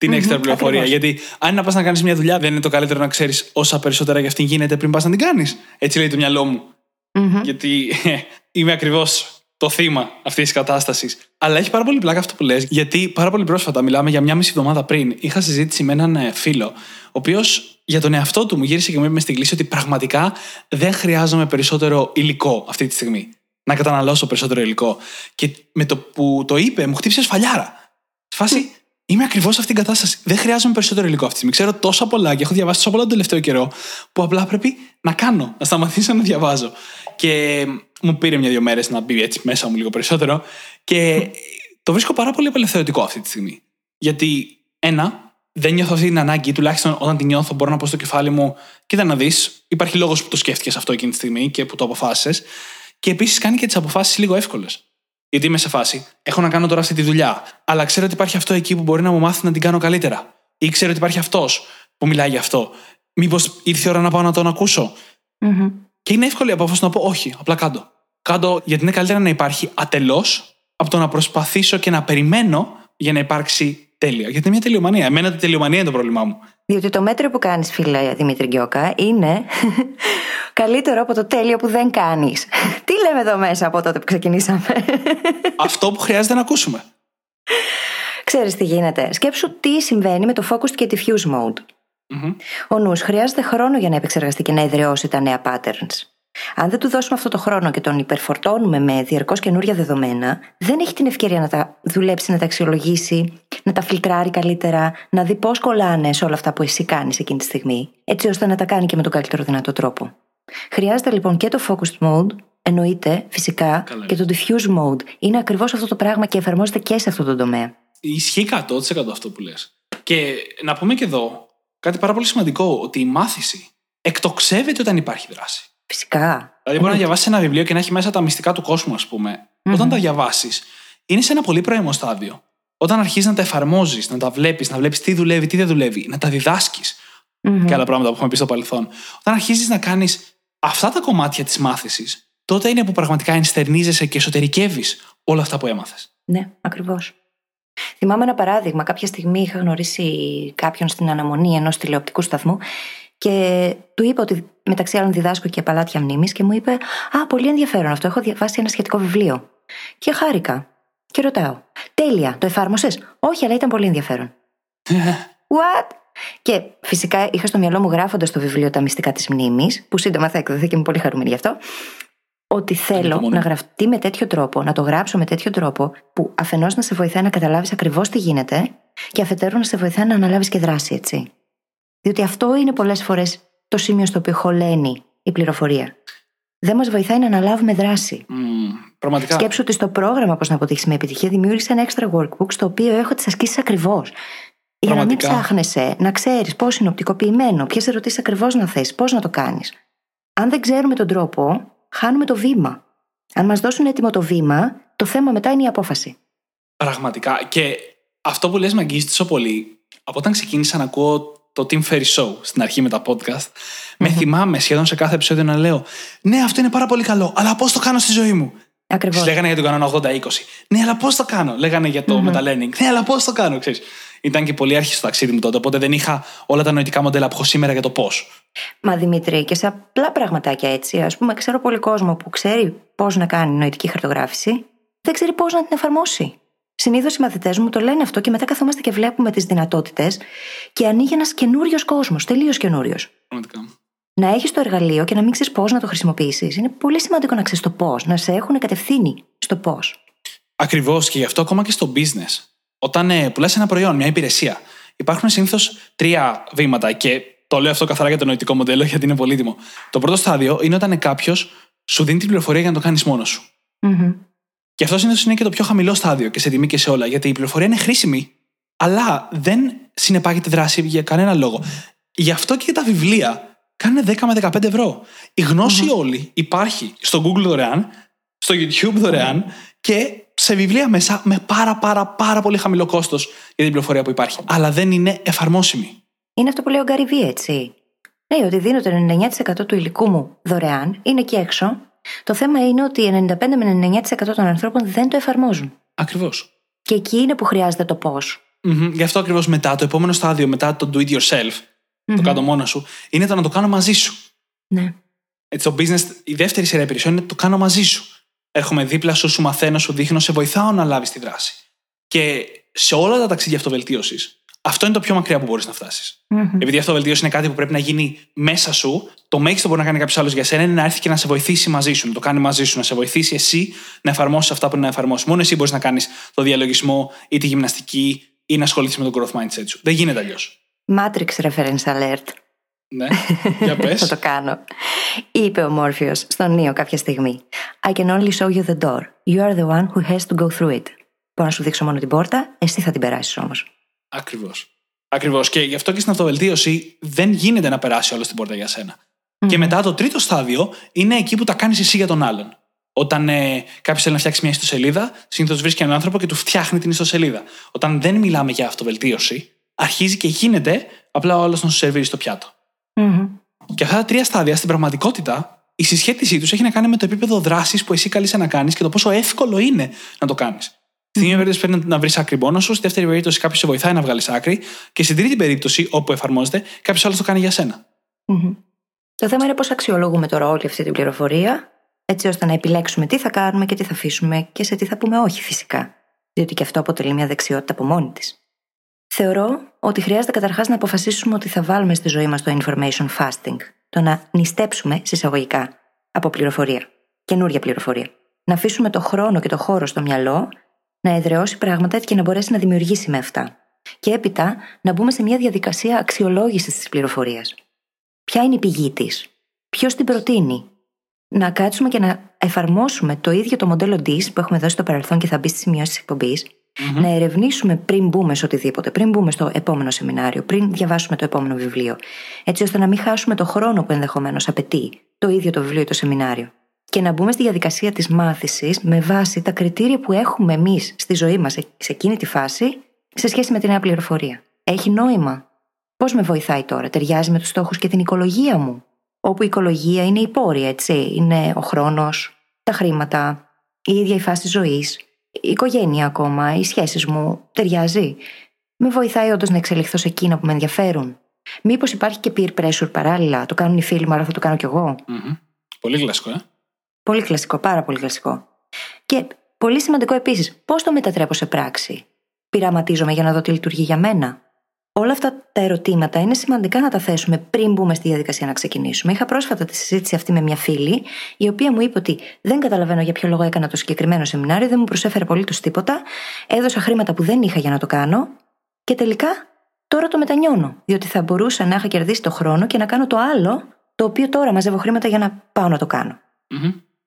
την Μμμ, έξτρα πληροφορία. ακριβώς. Γιατί αν είναι να πας να κάνεις μια δουλειά, δεν είναι το καλύτερο να ξέρεις όσα περισσότερα για αυτήν γίνεται πριν πας να την κάνεις. Έτσι λέει το μυαλό μου. Μμμ. Γιατί ε, είμαι ακριβώς το θύμα αυτής της κατάστασης. Αλλά έχει πάρα πολύ πλάκα αυτό που λες, γιατί πάρα πολύ πρόσφατα, μιλάμε για μια μισή εβδομάδα πριν, είχα συζήτηση με έναν ε, φίλο, ο οποίος για τον εαυτό του μου γύρισε και μου είπε στη κλίση ότι πραγματικά δεν χρειάζομαι περισσότερο υλικό αυτή τη στιγμή. Να καταναλώσω περισσότερο υλικό. Και με το που το είπε, μου χτύπησε σφαλιάρα. Στη φάση, είμαι ακριβώς σε αυτήν την κατάσταση. Δεν χρειάζομαι περισσότερο υλικό αυτή τη στιγμή. Ξέρω τόσα πολλά και έχω διαβάσει τόσα πολλά τον τελευταίο καιρό, που απλά πρέπει να κάνω, να σταματήσω να διαβάζω. Και μου πήρε μια-δύο μέρες να μπει έτσι μέσα μου λίγο περισσότερο. Και το βρίσκω πάρα πολύ απελευθερωτικό αυτή τη στιγμή. Γιατί, ένα, δεν νιώθω αυτή την ανάγκη, τουλάχιστον όταν την νιώθω, μπορώ να πω στο κεφάλι μου, κοίτα να δεις, υπάρχει λόγος που το σκέφτηκες αυτό εκείνη τη στιγμή και που το αποφάσισες. Και επίσης κάνει και τις αποφάσεις λίγο εύκολες. Γιατί είμαι σε φάση, έχω να κάνω τώρα αυτή τη δουλειά, αλλά ξέρω ότι υπάρχει αυτό εκεί που μπορεί να μου μάθει να την κάνω καλύτερα. Ή ξέρω ότι υπάρχει αυτός που μιλάει γι' αυτό. Μήπως ήρθε η ώρα να πάω να τον ακούσω. Μμμ. Και είναι εύκολη η απόφαση να πω όχι, απλά κάτω. Κάτω γιατί είναι καλύτερα να υπάρχει ατελώς από το να προσπαθήσω και να περιμένω για να υπάρξει τέλεια. Γιατί είναι μια τελειομανία. Εμένα η τελειομανία είναι το πρόβλημά μου. Διότι το μέτρο που κάνεις, φίλε Δημήτρη Γκιόκα, είναι καλύτερο από το τέλειο που δεν κάνεις. Τι λέμε εδώ μέσα από τότε που ξεκινήσαμε; Αυτό που χρειάζεται να ακούσουμε. Ξέρεις τι γίνεται. Σκέψου τι συμβαίνει με το focused και diffuse mode. Μμμ. Ο νους χρειάζεται χρόνο για να επεξεργαστεί και να ιδρυώσει τα νέα patterns. Αν δεν του δώσουμε αυτό το χρόνο και τον υπερφορτώνουμε με διαρκώς καινούρια δεδομένα, δεν έχει την ευκαιρία να τα δουλέψει, να τα αξιολογήσει, να τα φιλτράρει καλύτερα, να δει πώς κολλάνε σε όλα αυτά που εσύ κάνεις εκείνη τη στιγμή, έτσι ώστε να τα κάνει και με τον καλύτερο δυνατό τρόπο. Χρειάζεται λοιπόν και το focused mode, εννοείται φυσικά Καλά. και το diffuse mode. Είναι ακριβώς αυτό το πράγμα και εφαρμόζεται και σε αυτό το τομέα. Ισχύει 100% αυτό που λες. Και να πούμε και εδώ κάτι πάρα πολύ σημαντικό, ότι η μάθηση εκτοξεύεται όταν υπάρχει δράση. Φυσικά. Δηλαδή, μπορεί να διαβάσεις ένα βιβλίο και να έχει μέσα τα μυστικά του κόσμου, ας πούμε. Όταν τα διαβάσεις, είναι σε ένα πολύ πρώιμο στάδιο. Όταν αρχίζεις να τα εφαρμόζεις, να τα βλέπεις, να βλέπεις τι δουλεύει, τι δεν δουλεύει, να τα διδάσκεις Μμμ. και άλλα πράγματα που έχουμε πει στο παρελθόν. Όταν αρχίζεις να κάνεις αυτά τα κομμάτια της μάθησης, τότε είναι που πραγματικά ενστερνίζεσαι και εσωτερικεύεις όλα αυτά που έμαθες. Ναι, ακριβώς. Θυμάμαι ένα παράδειγμα. Κάποια στιγμή είχα γνωρίσει κάποιον στην αναμονή ενός τηλεοπτικού σταθμού και του είπα ότι μεταξύ άλλων διδάσκω και παλάτια μνήμης και μου είπε Α, πολύ ενδιαφέρον αυτό. Έχω διαβάσει ένα σχετικό βιβλίο. Και χάρηκα. Και ρωτάω, Τέλεια, το εφάρμοσες; Όχι, αλλά ήταν πολύ ενδιαφέρον. What? Και φυσικά είχα στο μυαλό μου γράφοντας το βιβλίο Τα μυστικά της μνήμης, που σύντομα θα εκδοθεί και είμαι πολύ χαρούμενη γι' αυτό, ότι θέλω Ανυπομονώ. να γραφτεί με τέτοιο τρόπο, να το γράψω με τέτοιο τρόπο, που αφενός να σε βοηθάει να καταλάβεις ακριβώς τι γίνεται, και αφετέρου να σε βοηθάει να αναλάβεις και δράση, έτσι. Διότι αυτό είναι πολλές φορές το σημείο στο οποίο χωλαίνει η πληροφορία. Δεν μας βοηθάει να αναλάβουμε δράση. Μμμ, πραγματικά. Σκέψου ότι στο πρόγραμμα Πώς να αποτύχει με επιτυχία δημιούργησε ένα extra workbook στο οποίο έχω τις ασκήσεις ακριβώς. Για να μην Πραγματικά. ψάχνεσαι, να ξέρεις πώς είναι οπτικοποιημένο, ποιες ερωτήσεις ακριβώς να θέσει, πώς να το κάνεις. Αν δεν ξέρουμε τον τρόπο, χάνουμε το βήμα. Αν μας δώσουν έτοιμο το βήμα, το θέμα μετά είναι η απόφαση. Πραγματικά. Και αυτό που λες με αγγίζεις τόσο πολύ, από όταν ξεκίνησα να ακούω το Team Ferry Show στην αρχή με τα podcast, με θυμάμαι σχεδόν σε κάθε επεισόδιο να λέω Ναι, αυτό είναι πάρα πολύ καλό, αλλά πώς το κάνω στη ζωή μου; Ακριβώς. Λέγανε για τον κανόνα 80-20. Ναι, αλλά πώς το κάνω; Λέγανε για το meta-learning. Ναι, αλλά πώς το κάνω, ξέρεις; Ήταν και πολύ αρχή στο ταξίδι μου τότε, οπότε δεν είχα όλα τα νοητικά μοντέλα που έχω σήμερα για το πώς. Μα Δημήτρη, και σε απλά πραγματάκια έτσι. Α πούμε, ξέρω πολύ κόσμο που ξέρει πώς να κάνει νοητική χαρτογράφηση, δεν ξέρει πώς να την εφαρμόσει. Συνήθως οι μαθητές μου το λένε αυτό και μετά καθόμαστε και βλέπουμε τις δυνατότητες και ανοίγει ένας καινούριος κόσμος, τελείως καινούριος. Πραγματικά. Να έχεις το εργαλείο και να μην ξέρεις πώς να το χρησιμοποιήσεις. Είναι πολύ σημαντικό να ξέρεις το πώς, να σε έχουν κατευθύνει στο πώς. Ακριβώς και γι' αυτό ακόμα και στο business. Όταν ε, πουλάς ένα προϊόν, μια υπηρεσία, υπάρχουν συνήθως τρία βήματα και το λέω αυτό καθαρά για το νοητικό μοντέλο γιατί είναι πολύτιμο. Το πρώτο στάδιο είναι όταν κάποιος σου δίνει την πληροφορία για να το κάνεις μόνος σου. Και αυτός συνήθως είναι και το πιο χαμηλό στάδιο και σε τιμή και σε όλα, γιατί η πληροφορία είναι χρήσιμη, αλλά δεν συνεπάγεται δράση για κανένα λόγο. Γι' αυτό και τα βιβλία κάνουν 10 με 15 ευρώ. Η γνώση όλη υπάρχει στο Google δωρεάν, στο YouTube δωρεάν και σε βιβλία μέσα με πάρα πάρα πάρα πολύ χαμηλό κόστος για την πληροφορία που υπάρχει. Αλλά δεν είναι εφαρμόσιμη. Είναι αυτό που λέει ο Γκαριβί, έτσι. Λέει ότι δίνω το 99% του υλικού μου δωρεάν, είναι εκεί έξω. Το θέμα είναι ότι 95 με 99% των ανθρώπων δεν το εφαρμόζουν. Ακριβώς. Και εκεί είναι που χρειάζεται το πώς. Γι' αυτό ακριβώς μετά, το επόμενο στάδιο, μετά το do it yourself, το κάτω μόνος σου, είναι το να το κάνω μαζί σου. Ναι. Έτσι, το business, η δεύτερη σειρά υπηρεσιών είναι το κάνω μαζί σου. Έρχομαι δίπλα σου, σου μαθαίνω, σου δείχνω, σε βοηθάω να λάβεις τη δράση. Και σε όλα τα ταξίδια αυτοβελτίωσης, αυτό είναι το πιο μακριά που μπορείς να φτάσεις. Επειδή η αυτοβελτίωση είναι κάτι που πρέπει να γίνει μέσα σου, το μέγιστο που μπορεί να κάνει κάποιος άλλος για σένα είναι να έρθει και να σε βοηθήσει μαζί σου, να το κάνει μαζί σου, να σε βοηθήσει εσύ να εφαρμόσεις αυτά που είναι να εφαρμόσεις. Μόνο εσύ μπορείς να κάνεις το διαλογισμό ή τη γυμναστική ή να ασχοληθείς με το growth mindset σου. Δεν γίνεται αλλιώς. Matrix reference alert. Ναι, για πες. Θα το κάνω. Είπε ο Μόρφιος στον Νίο κάποια στιγμή. I can only show you the door. You are the one who has to go through it. Μπορώ να σου δείξω μόνο την πόρτα, εσύ θα την περάσεις όμως. Ακριβώς. Ακριβώς. Και γι' αυτό και στην αυτοβελτίωση δεν γίνεται να περάσει όλο την πόρτα για σένα. Και μετά το τρίτο στάδιο είναι εκεί που τα κάνεις εσύ για τον άλλον. Όταν ε, κάποιος θέλει να φτιάξει μια ιστοσελίδα, συνήθως βρίσκει έναν άνθρωπο και του φτιάχνει την ιστοσελίδα. Όταν δεν μιλάμε για αυτοβελτίωση, αρχίζει και γίνεται απλά ο άλλο να σου σερβίρει στο πιάτο. Και αυτά τα τρία στάδια στην πραγματικότητα, η συσχέτισή τους έχει να κάνει με το επίπεδο δράσης που εσύ καλείσαι να κάνεις και το πόσο εύκολο είναι να το κάνεις. Στη μία περίπτωση πρέπει να βρεις άκρη μόνος σου, στη δεύτερη περίπτωση κάποιος σε βοηθάει να βγάλεις άκρη και στην τρίτη περίπτωση, όπου εφαρμόζεται, κάποιος άλλος το κάνει για σένα. Το θέμα είναι πώς αξιολογούμε τώρα όλη αυτή την πληροφορία, έτσι ώστε να επιλέξουμε τι θα κάνουμε και τι θα αφήσουμε και σε τι θα πούμε όχι φυσικά. Διότι και αυτό αποτελεί μια δεξιότητα από μόνη της. Θεωρώ ότι χρειάζεται καταρχάς να αποφασίσουμε ότι θα βάλουμε στη ζωή μας το information fasting. Το να νηστέψουμε συσσαγωγικά από πληροφορία. Καινούρια πληροφορία. Να αφήσουμε το χρόνο και το χώρο στο μυαλό να εδραιώσει πράγματα και να μπορέσει να δημιουργήσει με αυτά. Και έπειτα να μπούμε σε μια διαδικασία αξιολόγησης της πληροφορίας. Ποια είναι η πηγή της, ποιος την προτείνει; Να κάτσουμε και να εφαρμόσουμε το ίδιο το μοντέλο DIS που έχουμε δώσει στο παρελθόν και θα μπει στις σημειώσεις της εκπομπη να ερευνήσουμε πριν μπούμε σε οτιδήποτε, πριν μπούμε στο επόμενο σεμινάριο, πριν διαβάσουμε το επόμενο βιβλίο, έτσι ώστε να μην χάσουμε το χρόνο που ενδεχομένως απαιτεί το ίδιο το βιβλίο ή το σεμινάριο. Και να μπούμε στη διαδικασία της μάθησης με βάση τα κριτήρια που έχουμε εμείς στη ζωή μας σε εκείνη τη φάση σε σχέση με τη νέα πληροφορία. Έχει νόημα; Πώς με βοηθάει τώρα, ταιριάζει με τους στόχους και την οικολογία μου; Όπου η οικολογία είναι η πόρη, έτσι; Είναι ο χρόνος, τα χρήματα, η ίδια η φάση ζωής, η οικογένεια ακόμα, οι σχέσεις μου. Ταιριάζει; Με βοηθάει όντως να εξελιχθώ σε εκείνα που με ενδιαφέρουν; Μήπως υπάρχει και peer pressure παράλληλα, το κάνουν οι φίλοι μου, αλλά θα το κάνω κι εγώ; Μμμ. Πολύ κλασικό, ε. Πολύ κλασικό, πάρα πολύ κλασικό. Και πολύ σημαντικό επίσης, πώς το μετατρέπω σε πράξη; Πειραματίζομαι για να δω τι λειτουργεί για μένα. Όλα αυτά τα ερωτήματα είναι σημαντικά να τα θέσουμε πριν μπούμε στη διαδικασία να ξεκινήσουμε. Είχα πρόσφατα τη συζήτηση αυτή με μια φίλη, η οποία μου είπε ότι δεν καταλαβαίνω για ποιο λόγο έκανα το συγκεκριμένο σεμινάριο, δεν μου προσέφερε απολύτως τίποτα, έδωσα χρήματα που δεν είχα για να το κάνω και τελικά τώρα το μετανιώνω. Διότι θα μπορούσα να είχα κερδίσει το χρόνο και να κάνω το άλλο, το οποίο τώρα μαζεύω χρήματα για να πάω να το κανω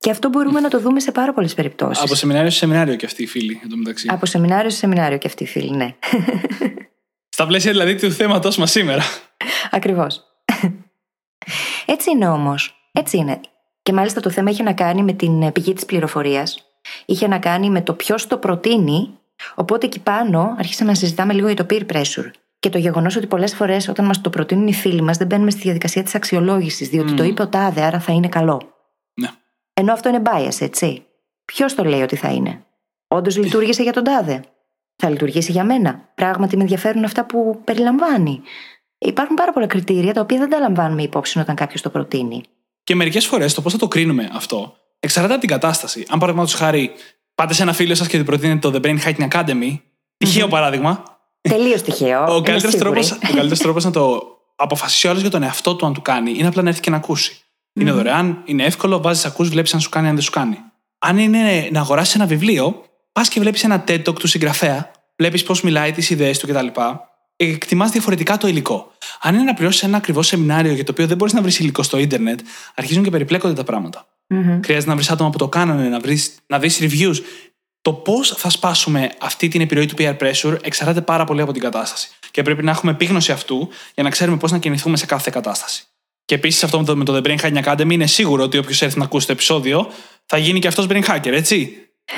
Και αυτό μπορούμε να το δούμε σε πάρα πολλές περιπτώσεις. Από σεμινάριο σε σεμινάριο και αυτή η φίλη, εν μεταξύ. Από σεμινάριο σε σεμινάριο και αυτή η φίλη, ναι. Στα πλαίσια δηλαδή του θέματό μας σήμερα. Ακριβώς. Έτσι είναι όμως. Έτσι είναι. Και μάλιστα το θέμα είχε να κάνει με την πηγή της πληροφορίας. Είχε να κάνει με το ποιος το προτείνει. Οπότε εκεί πάνω άρχισαμε να συζητάμε λίγο για το peer pressure. Και το γεγονός ότι πολλές φορές όταν μας το προτείνουν οι φίλοι μας δεν μπαίνουμε στη διαδικασία της αξιολόγησης, διότι το είπε ο τάδε, άρα θα είναι καλό. Ναι. Ενώ αυτό είναι bias, έτσι. Ποιος το λέει ότι θα είναι; Όντως λειτουργήσε για τον τάδε; Θα λειτουργήσει για μένα; Πράγματι με ενδιαφέρουν αυτά που περιλαμβάνει. Υπάρχουν πάρα πολλά κριτήρια τα οποία δεν τα λαμβάνουμε υπόψη όταν κάποιος το προτείνει. Και μερικές φορές το πώς θα το κρίνουμε αυτό εξαρτάται από την κατάσταση. Αν παραδείγματος χάρη πάτε σε ένα φίλο σας και του προτείνετε το The Brain Hacking Academy, τυχαίο παράδειγμα. Τελείως τυχαίο. Ο καλύτερος τρόπο να το αποφασίσει όλο για τον εαυτό του αν του κάνει είναι απλά να έρθει και να ακούσει. Είναι δωρεάν, είναι εύκολο, βάζεις ακούς, βλέπεις αν σου κάνει, αν δεν σου κάνει. Αν είναι να αγοράσεις ένα βιβλίο, πας και βλέπεις ένα TED Talk του συγγραφέα, βλέπεις πώς μιλάει, τις ιδέες του κτλ. Εκτιμάς διαφορετικά το υλικό. Αν είναι να πληρώσεις ένα ακριβώς σεμινάριο για το οποίο δεν μπορείς να βρεις υλικό στο ίντερνετ, αρχίζουν και περιπλέκονται τα πράγματα. Mm-hmm. Χρειάζεται να βρεις άτομα που το κάνανε, να, βρεις, να δεις reviews. Το πώς θα σπάσουμε αυτή την επιρροή του peer pressure εξαρτάται πάρα πολύ από την κατάσταση. Και πρέπει να έχουμε επίγνωση αυτού για να ξέρουμε πώς να κινηθούμε σε κάθε κατάσταση. Και επίσης αυτό με το, The Brain Hacking Academy είναι σίγουρο ότι όποιος έρθει να ακούσει το επεισόδιο θα γίνει και αυτός Brain Hacker, έτσι.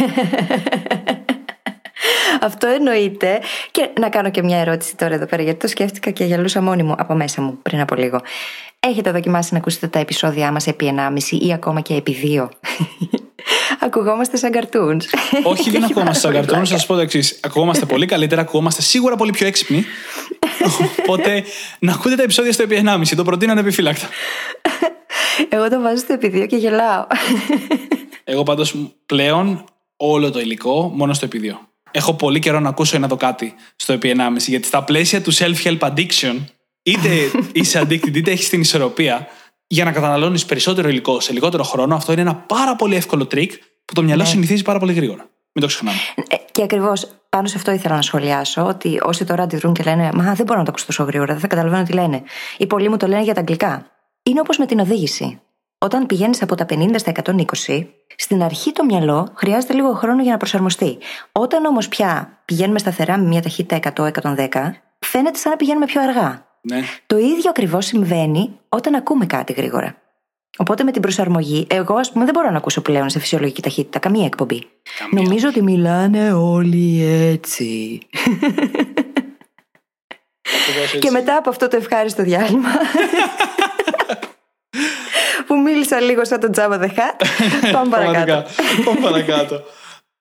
Αυτό εννοείται. Και να κάνω και μια ερώτηση τώρα εδώ πέρα, γιατί το σκέφτηκα και γελούσα μόνη μου από μέσα μου πριν από λίγο. Έχετε δοκιμάσει να ακούσετε τα επεισόδια μας επί 1,5 ή ακόμα και επί 2. Ακουγόμαστε σαν καρτούν. Όχι, δεν ακουγόμαστε σαν καρτούν. Θα σα πω το εξής. Ακουγόμαστε πολύ καλύτερα, ακουγόμαστε σίγουρα πολύ πιο έξυπνοι. Οπότε να ακούτε τα επεισόδια στο επί 1,5. Το προτείνω ανεπιφύλακτα. Εγώ το βάζω στο επί 2 και γελάω. Εγώ πάντως πλέον όλο το υλικό μόνο στο επί 2 έχω πολύ καιρό να ακούσω ή να δω κάτι στο επί 1,5. Γιατί στα πλαίσια του self-help addiction, είτε είσαι addicted είτε έχεις την ισορροπία, για να καταναλώνεις περισσότερο υλικό σε λιγότερο χρόνο, αυτό είναι ένα πάρα πολύ εύκολο τρίκ που το μυαλό ναι. συνηθίζει πάρα πολύ γρήγορα. Μην το ξεχνάμε. Ε, και ακριβώς πάνω σε αυτό ήθελα να σχολιάσω, ότι όσοι τώρα αντιδρούν και λένε Μα δεν μπορώ να το ακούσω τόσο γρήγορα, δεν θα καταλαβαίνω τι λένε. Οι πολλοί μου το λένε για τα αγγλικά. Είναι όπως με την οδήγηση. Όταν πηγαίνεις από τα 50 στα 120, στην αρχή το μυαλό χρειάζεται λίγο χρόνο για να προσαρμοστεί. Όταν όμως πια πηγαίνουμε σταθερά με μια ταχύτητα 100-110, φαίνεται σαν να πηγαίνουμε πιο αργά. Ναι. Το ίδιο ακριβώς συμβαίνει όταν ακούμε κάτι γρήγορα. Οπότε με την προσαρμογή, εγώ ας πούμε δεν μπορώ να ακούσω πλέον σε φυσιολογική ταχύτητα καμία εκπομπή. Καμία. Νομίζω ότι μιλάνε όλοι έτσι. έτσι. Και μετά από αυτό το ευχάριστο διάλειμμα. που μίλησα λίγο σαν τον Τζάμπα Δεχά. Πάμε παρακάτω. Πάμε παρακάτω.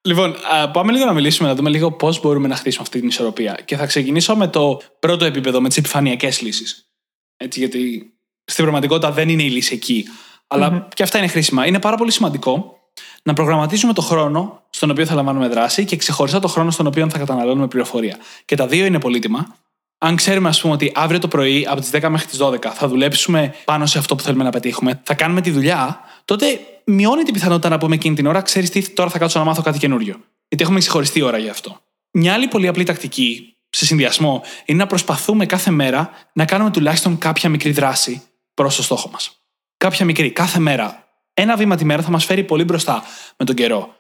Λοιπόν, πάμε λίγο να μιλήσουμε, να δούμε λίγο πώς μπορούμε να χτίσουμε αυτή την ισορροπία. Και θα ξεκινήσω με το πρώτο επίπεδο, με τις επιφανειακές λύσεις. Έτσι, γιατί στην πραγματικότητα δεν είναι η λύση εκεί. Αλλά και αυτά είναι χρήσιμα. Είναι πάρα πολύ σημαντικό να προγραμματίζουμε το χρόνο στον οποίο θα λαμβάνουμε δράση και ξεχωριστά το χρόνο στον οποίο θα καταναλώνουμε πληροφορία. Και τα δύο είναι πολύτιμα αν ξέρουμε, ας πούμε, ότι αύριο το πρωί από τις 10 μέχρι τις 12 θα δουλέψουμε πάνω σε αυτό που θέλουμε να πετύχουμε, θα κάνουμε τη δουλειά, τότε μειώνει την πιθανότητα να πούμε εκείνη την ώρα, ξέρεις τι, τώρα θα κάτσω να μάθω κάτι καινούριο. Γιατί έχουμε ξεχωριστή ώρα για αυτό. Μια άλλη πολύ απλή τακτική, σε συνδυασμό, είναι να προσπαθούμε κάθε μέρα να κάνουμε τουλάχιστον κάποια μικρή δράση προς το στόχο μας. Κάποια μικρή, κάθε μέρα. Ένα βήμα τη μέρα θα μας φέρει πολύ μπροστά με τον καιρό.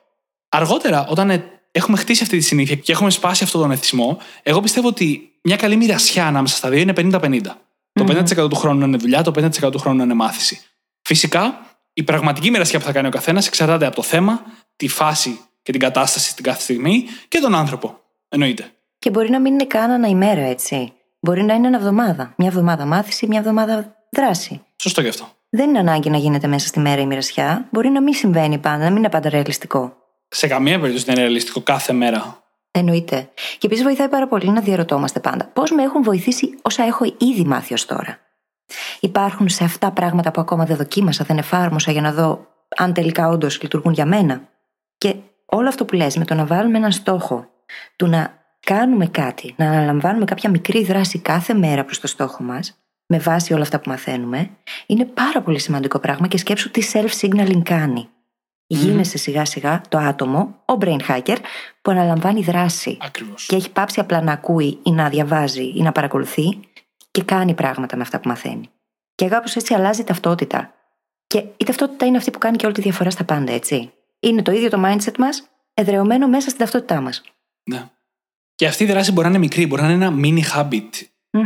Αργότερα, όταν έχουμε χτίσει αυτή τη συνήθεια και έχουμε σπάσει αυτόν τον εθισμό, εγώ πιστεύω ότι μια καλή μοιρασιά ανάμεσα στα δύο είναι 50-50. Το 50% του χρόνου είναι δουλειά, το 50% του χρόνου είναι μάθηση. Φυσικά, η πραγματική μοιρασιά που θα κάνει ο καθένας εξαρτάται από το θέμα, τη φάση και την κατάσταση την κάθε στιγμή και τον άνθρωπο. Εννοείται. Και μπορεί να μην είναι καν ένα ημέρα, έτσι. Μπορεί να είναι ένα εβδομάδα. Μια εβδομάδα μάθηση, μια εβδομάδα δράση. Σωστό γι' αυτό. Δεν είναι ανάγκη να γίνεται μέσα στη μέρα η μοιρασιά. Μπορεί να μην συμβαίνει πάντα, να μην είναι πάντα ρεαλιστικό. Σε καμία περίπτωση δεν είναι ρεαλιστικό κάθε μέρα. Εννοείται. Και επίσης βοηθάει πάρα πολύ να διαρωτόμαστε πάντα πώς με έχουν βοηθήσει όσα έχω ήδη μάθει ως τώρα; Υπάρχουν σε αυτά πράγματα που ακόμα δεν δοκίμασα, δεν εφάρμοσα για να δω αν τελικά όντως λειτουργούν για μένα; Και όλο αυτό που λες με το να βάλουμε έναν στόχο του να κάνουμε κάτι, να αναλαμβάνουμε κάποια μικρή δράση κάθε μέρα προς το στόχο μας, με βάση όλα αυτά που μαθαίνουμε, είναι πάρα πολύ σημαντικό πράγμα και σκέψου τι self-signaling κάνει. Γίνεσαι σιγά σιγά το άτομο, ο brain hacker, που αναλαμβάνει δράση. Ακριβώς. Και έχει πάψει απλά να ακούει ή να διαβάζει ή να παρακολουθεί και κάνει πράγματα με αυτά που μαθαίνει. Και κάπως έτσι αλλάζει η ταυτότητα. Και η ταυτότητα είναι αυτή που κάνει και όλη τη διαφορά στα πάντα, έτσι. Είναι το ίδιο το mindset μας, εδρεωμένο μέσα στην ταυτότητά μας. Ναι. Και αυτή η δράση μπορεί να είναι μικρή, μπορεί να είναι ένα mini habit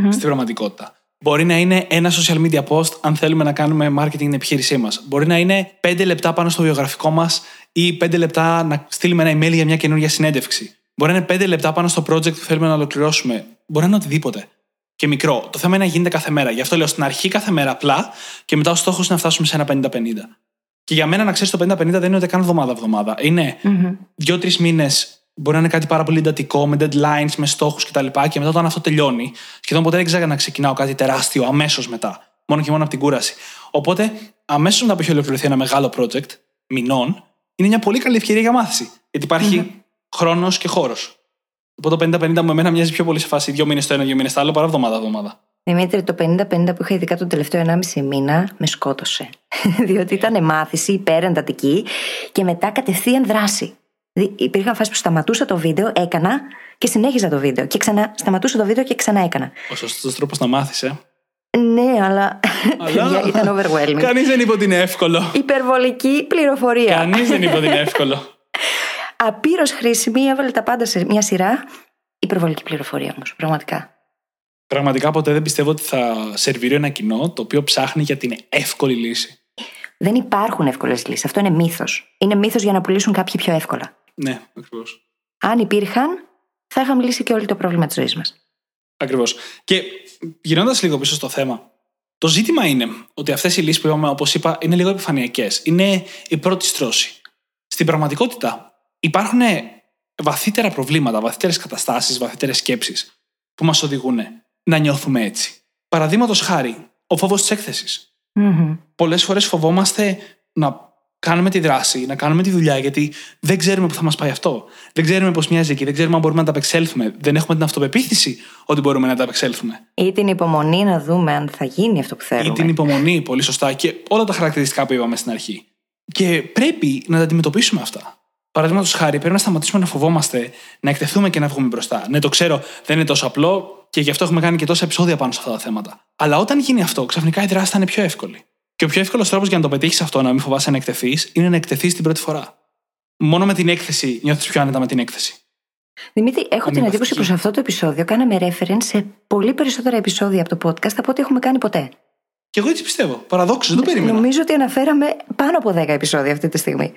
στην πραγματικότητα. Μπορεί να είναι ένα social media post αν θέλουμε να κάνουμε marketing την επιχείρησή μας. Μπορεί να είναι 5 λεπτά πάνω στο βιογραφικό μας ή 5 λεπτά να στείλουμε ένα email για μια καινούργια συνέντευξη. Μπορεί να είναι 5 λεπτά πάνω στο project που θέλουμε να ολοκληρώσουμε. Μπορεί να είναι οτιδήποτε. Και μικρό. Το θέμα είναι να γίνεται κάθε μέρα. Γι' αυτό λέω στην αρχή κάθε μέρα απλά και μετά ο στόχος είναι να φτάσουμε σε ένα 50-50. Και για μένα να ξέρεις το 50-50 δεν είναι ούτε καν εβδομάδα-εβδομάδα. Είναι δύο-τρεις μήνες μπορεί να είναι κάτι πάρα πολύ εντατικό, με deadlines, με στόχους κτλ. Και, και μετά όταν αυτό τελειώνει, σχεδόν ποτέ δεν ξέρω να ξεκινάω κάτι τεράστιο αμέσως μετά. Μόνο και μόνο από την κούραση. Οπότε, αμέσως μετά που έχει ολοκληρωθεί ένα μεγάλο project μηνών, είναι μια πολύ καλή ευκαιρία για μάθηση. Γιατί υπάρχει mm-hmm. χρόνος και χώρος. Οπότε το 50-50 μου εμένα μοιάζει πιο πολύ σε φάση δύο μήνες το ένα, δύο μήνες το άλλο παρά εβδομάδα-εβδομάδα. Δημήτρη, το 50-50 που είχα ειδικά τον τελευταίο 1,5 μήνα με σκότωσε. Διότι ήταν μάθηση υπερεντατική και μετά κατευθείαν δράση. Υπήρχαν φάσεις που σταματούσα το βίντεο, έκανα και συνέχιζα το βίντεο. Και ξανά σταματούσα το βίντεο και ξανά έκανα. Ο σωστός τρόπος να μάθεις, ε. Ναι, αλλά. αλλά... ήταν overwhelming. Κανείς δεν είπε ότι είναι εύκολο. Υπερβολική πληροφορία. Κανείς δεν είπε ότι είναι εύκολο. Απείρως χρήσιμη, έβαλε τα πάντα σε μια σειρά. Υπερβολική πληροφορία όμως, πραγματικά. Πραγματικά ποτέ δεν πιστεύω ότι θα σερβίρει ένα κοινό το οποίο ψάχνει για την εύκολη λύση. Δεν υπάρχουν εύκολες λύσεις. Αυτό είναι μύθος. Είναι μύθος για να πουλήσουν κάποιοι πιο εύκολα. Ναι, ακριβώς. Αν υπήρχαν, θα είχαμε λύσει και όλο το πρόβλημα της ζωής μας. Ακριβώς. Και γυρνώντας λίγο πίσω στο θέμα, το ζήτημα είναι ότι αυτές οι λύσεις που είπαμε, όπως είπα, είναι λίγο επιφανειακές. Είναι η πρώτη στρώση. Στην πραγματικότητα, υπάρχουν βαθύτερα προβλήματα, βαθύτερες καταστάσεις, βαθύτερες σκέψεις που μας οδηγούν να νιώθουμε έτσι. Παραδείγματος χάρη, ο φόβος της έκθεσης. Mm-hmm. Πολλές φορές φοβόμαστε να κάνουμε τη δράση, να κάνουμε τη δουλειά, γιατί δεν ξέρουμε πού θα μας πάει αυτό. Δεν ξέρουμε πώς μοιάζει εκεί, δεν ξέρουμε αν μπορούμε να τα απεξέλθουμε. Δεν έχουμε την αυτοπεποίθηση ότι μπορούμε να τα απεξέλθουμε. Ή την υπομονή να δούμε αν θα γίνει αυτό που θέλουμε. Ή την υπομονή, πολύ σωστά. Και όλα τα χαρακτηριστικά που είπαμε στην αρχή. Και πρέπει να τα αντιμετωπίσουμε αυτά. Παραδείγματος χάρη, πρέπει να σταματήσουμε να φοβόμαστε, να εκτεθούμε και να βγούμε μπροστά. Ναι, το ξέρω, δεν είναι τόσο απλό και γι' αυτό έχουμε κάνει και τόσα επεισόδια πάνω σε αυτά τα θέματα. Αλλά όταν γίνει αυτό, ξαφνικά η δράση θα είναι πιο εύκολη. Και ο πιο εύκολος τρόπος για να το πετύχεις αυτό, να μην φοβάσαι να εκτεθείς, είναι να εκτεθείς την πρώτη φορά. Μόνο με την έκθεση νιώθεις πιο άνετα με την έκθεση. Δημήτρη, έχω την εντύπωση πως αυτό το επεισόδιο κάναμε reference σε πολύ περισσότερα επεισόδια από το podcast από ό,τι έχουμε κάνει ποτέ. Και εγώ έτσι πιστεύω. Παραδόξως, δεν το περίμενα. Νομίζω ότι αναφέραμε πάνω από 10 επεισόδια αυτή τη στιγμή.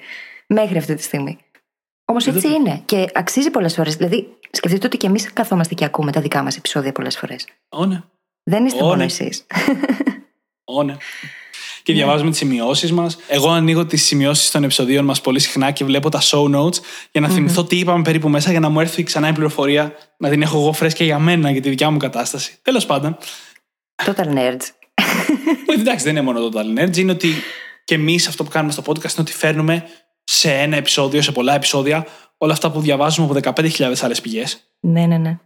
Μέχρι αυτή τη στιγμή. Όμως έτσι είναι. Και αξίζει πολλές φορές. Δηλαδή, σκεφτείτε ότι και εμείς καθόμαστε και ακούμε τα δικά μας επεισόδια πολλές φορές. Όνε. Δεν είστε μόνο εσείς. Όνε. Και διαβάζουμε τις σημειώσεις μας. Εγώ ανοίγω τις σημειώσεις των επεισοδίων μας πολύ συχνά και βλέπω τα show notes για να θυμηθώ τι είπαμε περίπου μέσα για να μου έρθει ξανά η πληροφορία να την έχω εγώ φρέσκια για μένα, για τη δικιά μου κατάσταση. Τέλος πάντων. Total nerds. Εντάξει, δεν είναι μόνο total nerds. Είναι ότι και εμείς αυτό που κάνουμε στο podcast είναι ότι φέρνουμε σε ένα επεισόδιο, σε πολλά επεισόδια, όλα αυτά που διαβάζουμε από 15.000 άλλες πηγές. Ναι, ναι, ναι.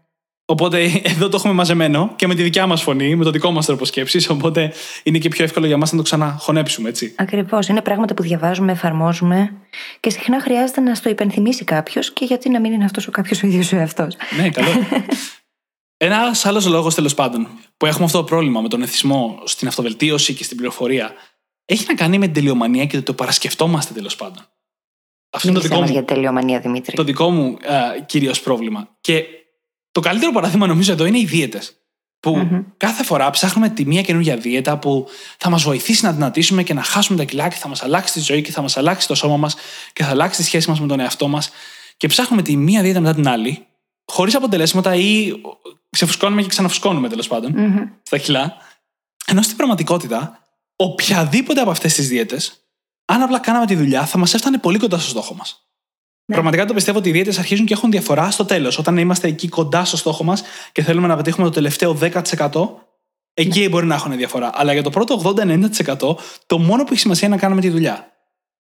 Οπότε εδώ το έχουμε μαζεμένο και με τη δικιά μας φωνή, με το δικό μας τρόπο σκέψης. Οπότε είναι και πιο εύκολο για μας να το ξαναχωνέψουμε, έτσι. Ακριβώς. Είναι πράγματα που διαβάζουμε, εφαρμόζουμε και συχνά χρειάζεται να στο υπενθυμίσει κάποιος και γιατί να μην είναι αυτός ο κάποιος ο ίδιος ο εαυτός. Ναι, καλό. Ένας άλλος λόγος τέλος πάντων που έχουμε αυτό το πρόβλημα με τον εθισμό στην αυτοβελτίωση και στην πληροφορία έχει να κάνει με την τελειομανία και το παρασκεφτόμαστε τέλος πάντων. Αυτό είναι το δικό μου. για τελειομανία, Δημήτρη. Το δικό μου κυρίως πρόβλημα. Και το καλύτερο παράδειγμα νομίζω εδώ είναι οι δίαιτες. Που mm-hmm. κάθε φορά ψάχνουμε τη μία καινούργια δίαιτα που θα μας βοηθήσει να δυνατήσουμε και να χάσουμε τα κιλά και θα μας αλλάξει τη ζωή και θα μας αλλάξει το σώμα μας και θα αλλάξει τη σχέση μας με τον εαυτό μας. Και ψάχνουμε τη μία δίαιτα μετά την άλλη, χωρίς αποτελέσματα ή ξεφουσκώνουμε και ξαναφουσκώνουμε τέλος πάντων mm-hmm. στα κιλά. Ενώ στην πραγματικότητα, οποιαδήποτε από αυτές τις δίαιτες αν απλά κάναμε τη δουλειά, θα μας έφτανε πολύ κοντά στο στόχο μας. Ναι. Πραγματικά το πιστεύω ότι οι δίαιτε αρχίζουν και έχουν διαφορά στο τέλος. Όταν είμαστε εκεί κοντά στο στόχο μας και θέλουμε να πετύχουμε το τελευταίο 10%, εκεί ναι. μπορεί να έχουν διαφορά. Αλλά για το πρώτο 80-90%, το μόνο που έχει σημασία είναι να κάνουμε τη δουλειά.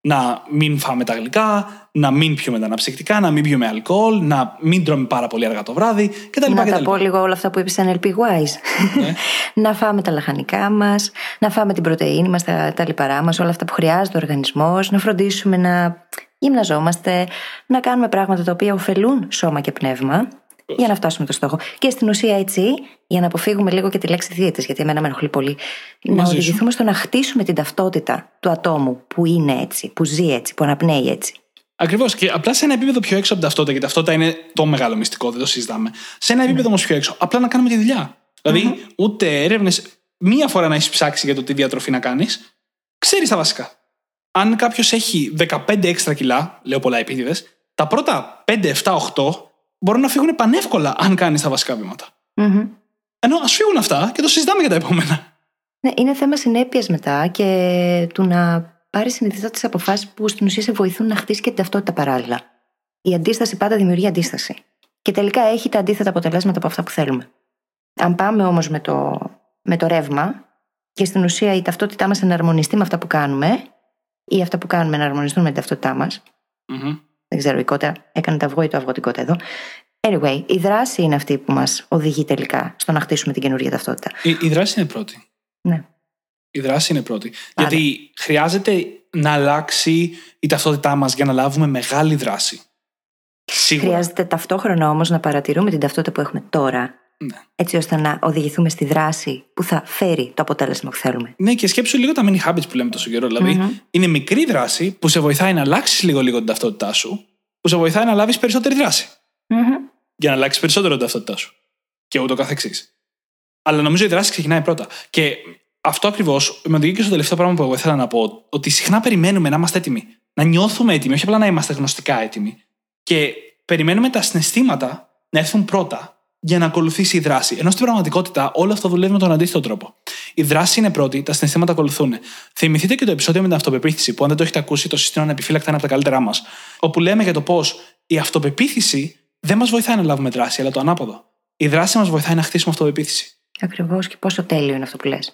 να μην φάμε τα γλυκά, να μην πιούμε τα αναψυκτικά, να μην πιούμε αλκοόλ, να μην τρώμε πάρα πολύ αργά το βράδυ κτλ. Να κτλ. τα πω λίγο όλα αυτά που είπες NLP Wise. Ναι. να φάμε τα λαχανικά μας, να φάμε την πρωτενη μας, τα, τα λιπαρά μας, όλα αυτά που χρειάζεται ο οργανισμός, να φροντίσουμε να γυμναζόμαστε, να κάνουμε πράγματα τα οποία ωφελούν σώμα και πνεύμα. Για να φτάσουμε το στόχο. Και στην ουσία έτσι, για να αποφύγουμε λίγο και τη λέξη δίαιτες, γιατί εμένα με ενοχλεί πολύ, να Μαζί σου. οδηγηθούμε στο να χτίσουμε την ταυτότητα του ατόμου που είναι έτσι, που ζει έτσι, που αναπνέει έτσι. Ακριβώς. Και απλά σε ένα επίπεδο πιο έξω από την ταυτότητα, γιατί ταυτότητα είναι το μεγάλο μυστικό, δεν το συζητάμε. Σε ένα επίπεδο όμως πιο έξω, απλά να κάνουμε τη δουλειά. Δηλαδή, ούτε έρευνες, μία φορά να έχεις ψάξει για το τι διατροφή να κάνεις, ξέρεις τα βασικά. Αν κάποιος έχει 15 έξτρα κιλά, λέω πολλά επίτηδες, τα πρώτα 5, 7, 8 μπορούν να φύγουν πανεύκολα αν κάνεις τα βασικά βήματα. Μμμ. Ενώ ας φύγουν αυτά και το συζητάμε για τα επόμενα. Ναι, είναι θέμα συνέπειας μετά και του να πάρεις συνειδητά τις αποφάσεις που στην ουσία σε βοηθούν να χτίσεις και την ταυτότητα παράλληλα. Η αντίσταση πάντα δημιουργεί αντίσταση. Και τελικά έχει τα αντίθετα αποτελέσματα από αυτά που θέλουμε. Αν πάμε όμως με το, με το ρεύμα και στην ουσία η ταυτότητά μας εναρμονιστεί με αυτά που κάνουμε, ή αυτά που κάνουμε να αρμονιστούν με την ταυτότητά μας. Μμμ. Δεν ξέρω, η κότα έκανε το αυγό ή το αυγό την κότα εδώ. Anyway, η δράση είναι αυτή που μας οδηγεί τελικά στο να χτίσουμε την καινούργια ταυτότητα. Η, η δράση είναι πρώτη. Ναι. Η δράση είναι πρώτη. Πάντα. Γιατί χρειάζεται να αλλάξει η ταυτότητά μας για να λάβουμε μεγάλη δράση. Σίγουρα. Χρειάζεται ταυτόχρονα όμως να παρατηρούμε την ταυτότητα που έχουμε τώρα, Ναι. έτσι ώστε να οδηγηθούμε στη δράση που θα φέρει το αποτέλεσμα που θέλουμε. Ναι, και σκέψου λίγο τα mini habits που λέμε τόσο καιρό. Δηλαδή, Μμμ. είναι μικρή δράση που σε βοηθάει να αλλάξεις λίγο-λίγο την ταυτότητά σου, που σε βοηθάει να λάβεις περισσότερη δράση. Για να αλλάξεις περισσότερο την ταυτότητά σου. Και ούτω καθεξής. Αλλά νομίζω η δράση ξεκινάει πρώτα. Και αυτό ακριβώς με οδηγεί και στο τελευταίο πράγμα που εγώ ήθελα να πω. Ότι συχνά περιμένουμε να είμαστε έτοιμοι. Να νιώθουμε έτοιμοι, όχι απλά να είμαστε γνωστικά έτοιμοι. Και περιμένουμε τα συναισθήματα να έρθουν πρώτα για να ακολουθήσει η δράση. Ενώ στην πραγματικότητα όλο αυτό δουλεύει με τον αντίθετο τρόπο. Η δράση είναι πρώτη, τα συναισθήματα ακολουθούν. Θυμηθείτε και το επεισόδιο με την αυτοπεποίθηση, που αν δεν το έχετε ακούσει, το συστήνω ανεπιφύλακτα είναι από τα καλύτερά μας. Όπου λέμε για το πώς η αυτοπεποίθηση δεν μας βοηθάει να λάβουμε δράση, αλλά το ανάποδο. Η δράση μας βοηθάει να χτίσουμε αυτοπεποίθηση. Ακριβώς και πόσο τέλειο είναι αυτό που λες.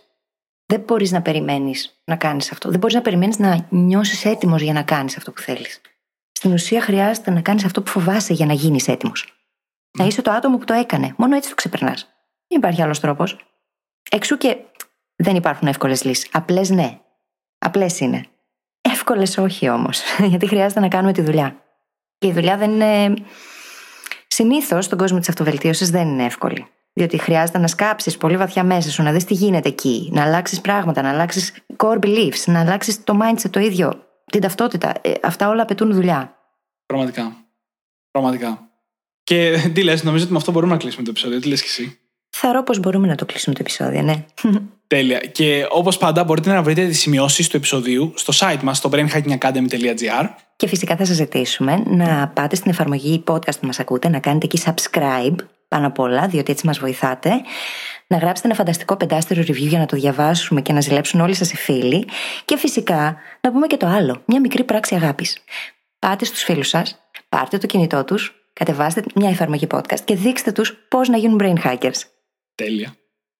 Δεν μπορείς να περιμένεις να κάνεις αυτό. Δεν μπορείς να περιμένεις να νιώσεις έτοιμος για να κάνεις αυτό που θέλεις. Στην ουσία χρειάζεται να κάνεις αυτό που φοβάσαι για να γίνεις έτοιμος. Να είσαι το άτομο που το έκανε. Μόνο έτσι το ξεπερνάς. Δεν υπάρχει άλλος τρόπος. Εξού και δεν υπάρχουν εύκολες λύσεις. Απλές ναι. Απλές είναι. Εύκολες όχι όμως. Γιατί χρειάζεται να κάνουμε τη δουλειά. Και η δουλειά δεν είναι. Συνήθως στον κόσμο της αυτοβελτίωσης δεν είναι εύκολη. Διότι χρειάζεται να σκάψεις πολύ βαθιά μέσα σου, να δεις τι γίνεται εκεί, να αλλάξεις πράγματα, να αλλάξεις core beliefs, να αλλάξεις το mindset το ίδιο, την ταυτότητα. Ε, αυτά όλα απαιτούν δουλειά. Πραγματικά. Πραγματικά. Και τι λες, νομίζω ότι με αυτό μπορούμε να κλείσουμε το επεισόδιο. Τι λες κι εσύ; Θεωρώ πως μπορούμε να το κλείσουμε το επεισόδιο, ναι. Τέλεια. Και όπως πάντα, μπορείτε να βρείτε τις σημειώσεις του επεισοδίου στο site μας, στο brainhackingacademy.gr. Και φυσικά θα σας ζητήσουμε να πάτε στην εφαρμογή podcast που μας ακούτε, να κάνετε εκεί subscribe πάνω απ' όλα, διότι έτσι μας βοηθάτε. Να γράψετε ένα φανταστικό πεντάστερο review για να το διαβάσουμε και να ζηλέψουν όλοι σας οι φίλοι. Και φυσικά να πούμε και το άλλο, μια μικρή πράξη αγάπης. Πάτε στους φίλους σας, πάρτε το κινητό τους, κατεβάστε μια εφαρμογή podcast και δείξτε τους πώς να γίνουν brain hackers. Τέλεια.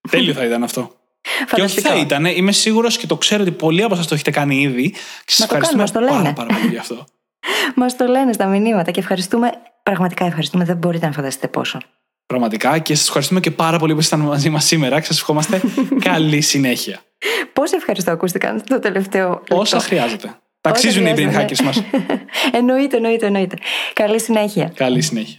Τέλειο θα ήταν αυτό. Και όχι Φανταστικό. θα ήταν, είμαι σίγουρος και το ξέρω ότι πολλοί από εσά το έχετε κάνει ήδη. Και σας Να το ευχαριστούμε κάνουμε, μας το λένε. πάρα, πάρα πολύ γι' αυτό. Μας το λένε στα μηνύματα και ευχαριστούμε. Πραγματικά ευχαριστούμε, δεν μπορείτε να φανταστείτε πόσο. Πραγματικά και σας ευχαριστούμε και πάρα πολύ που ήσασταν μαζί μας σήμερα και σας ευχόμαστε καλή συνέχεια. Πώς ευχαριστώ ακούστηκαν το τελευταίο. λεπτό. Όσα χρειάζεται. Ταξίζουν οι brain hackers ναι. μας. εννοείται, εννοείται, εννοείται. Καλή συνέχεια. Καλή συνέχεια.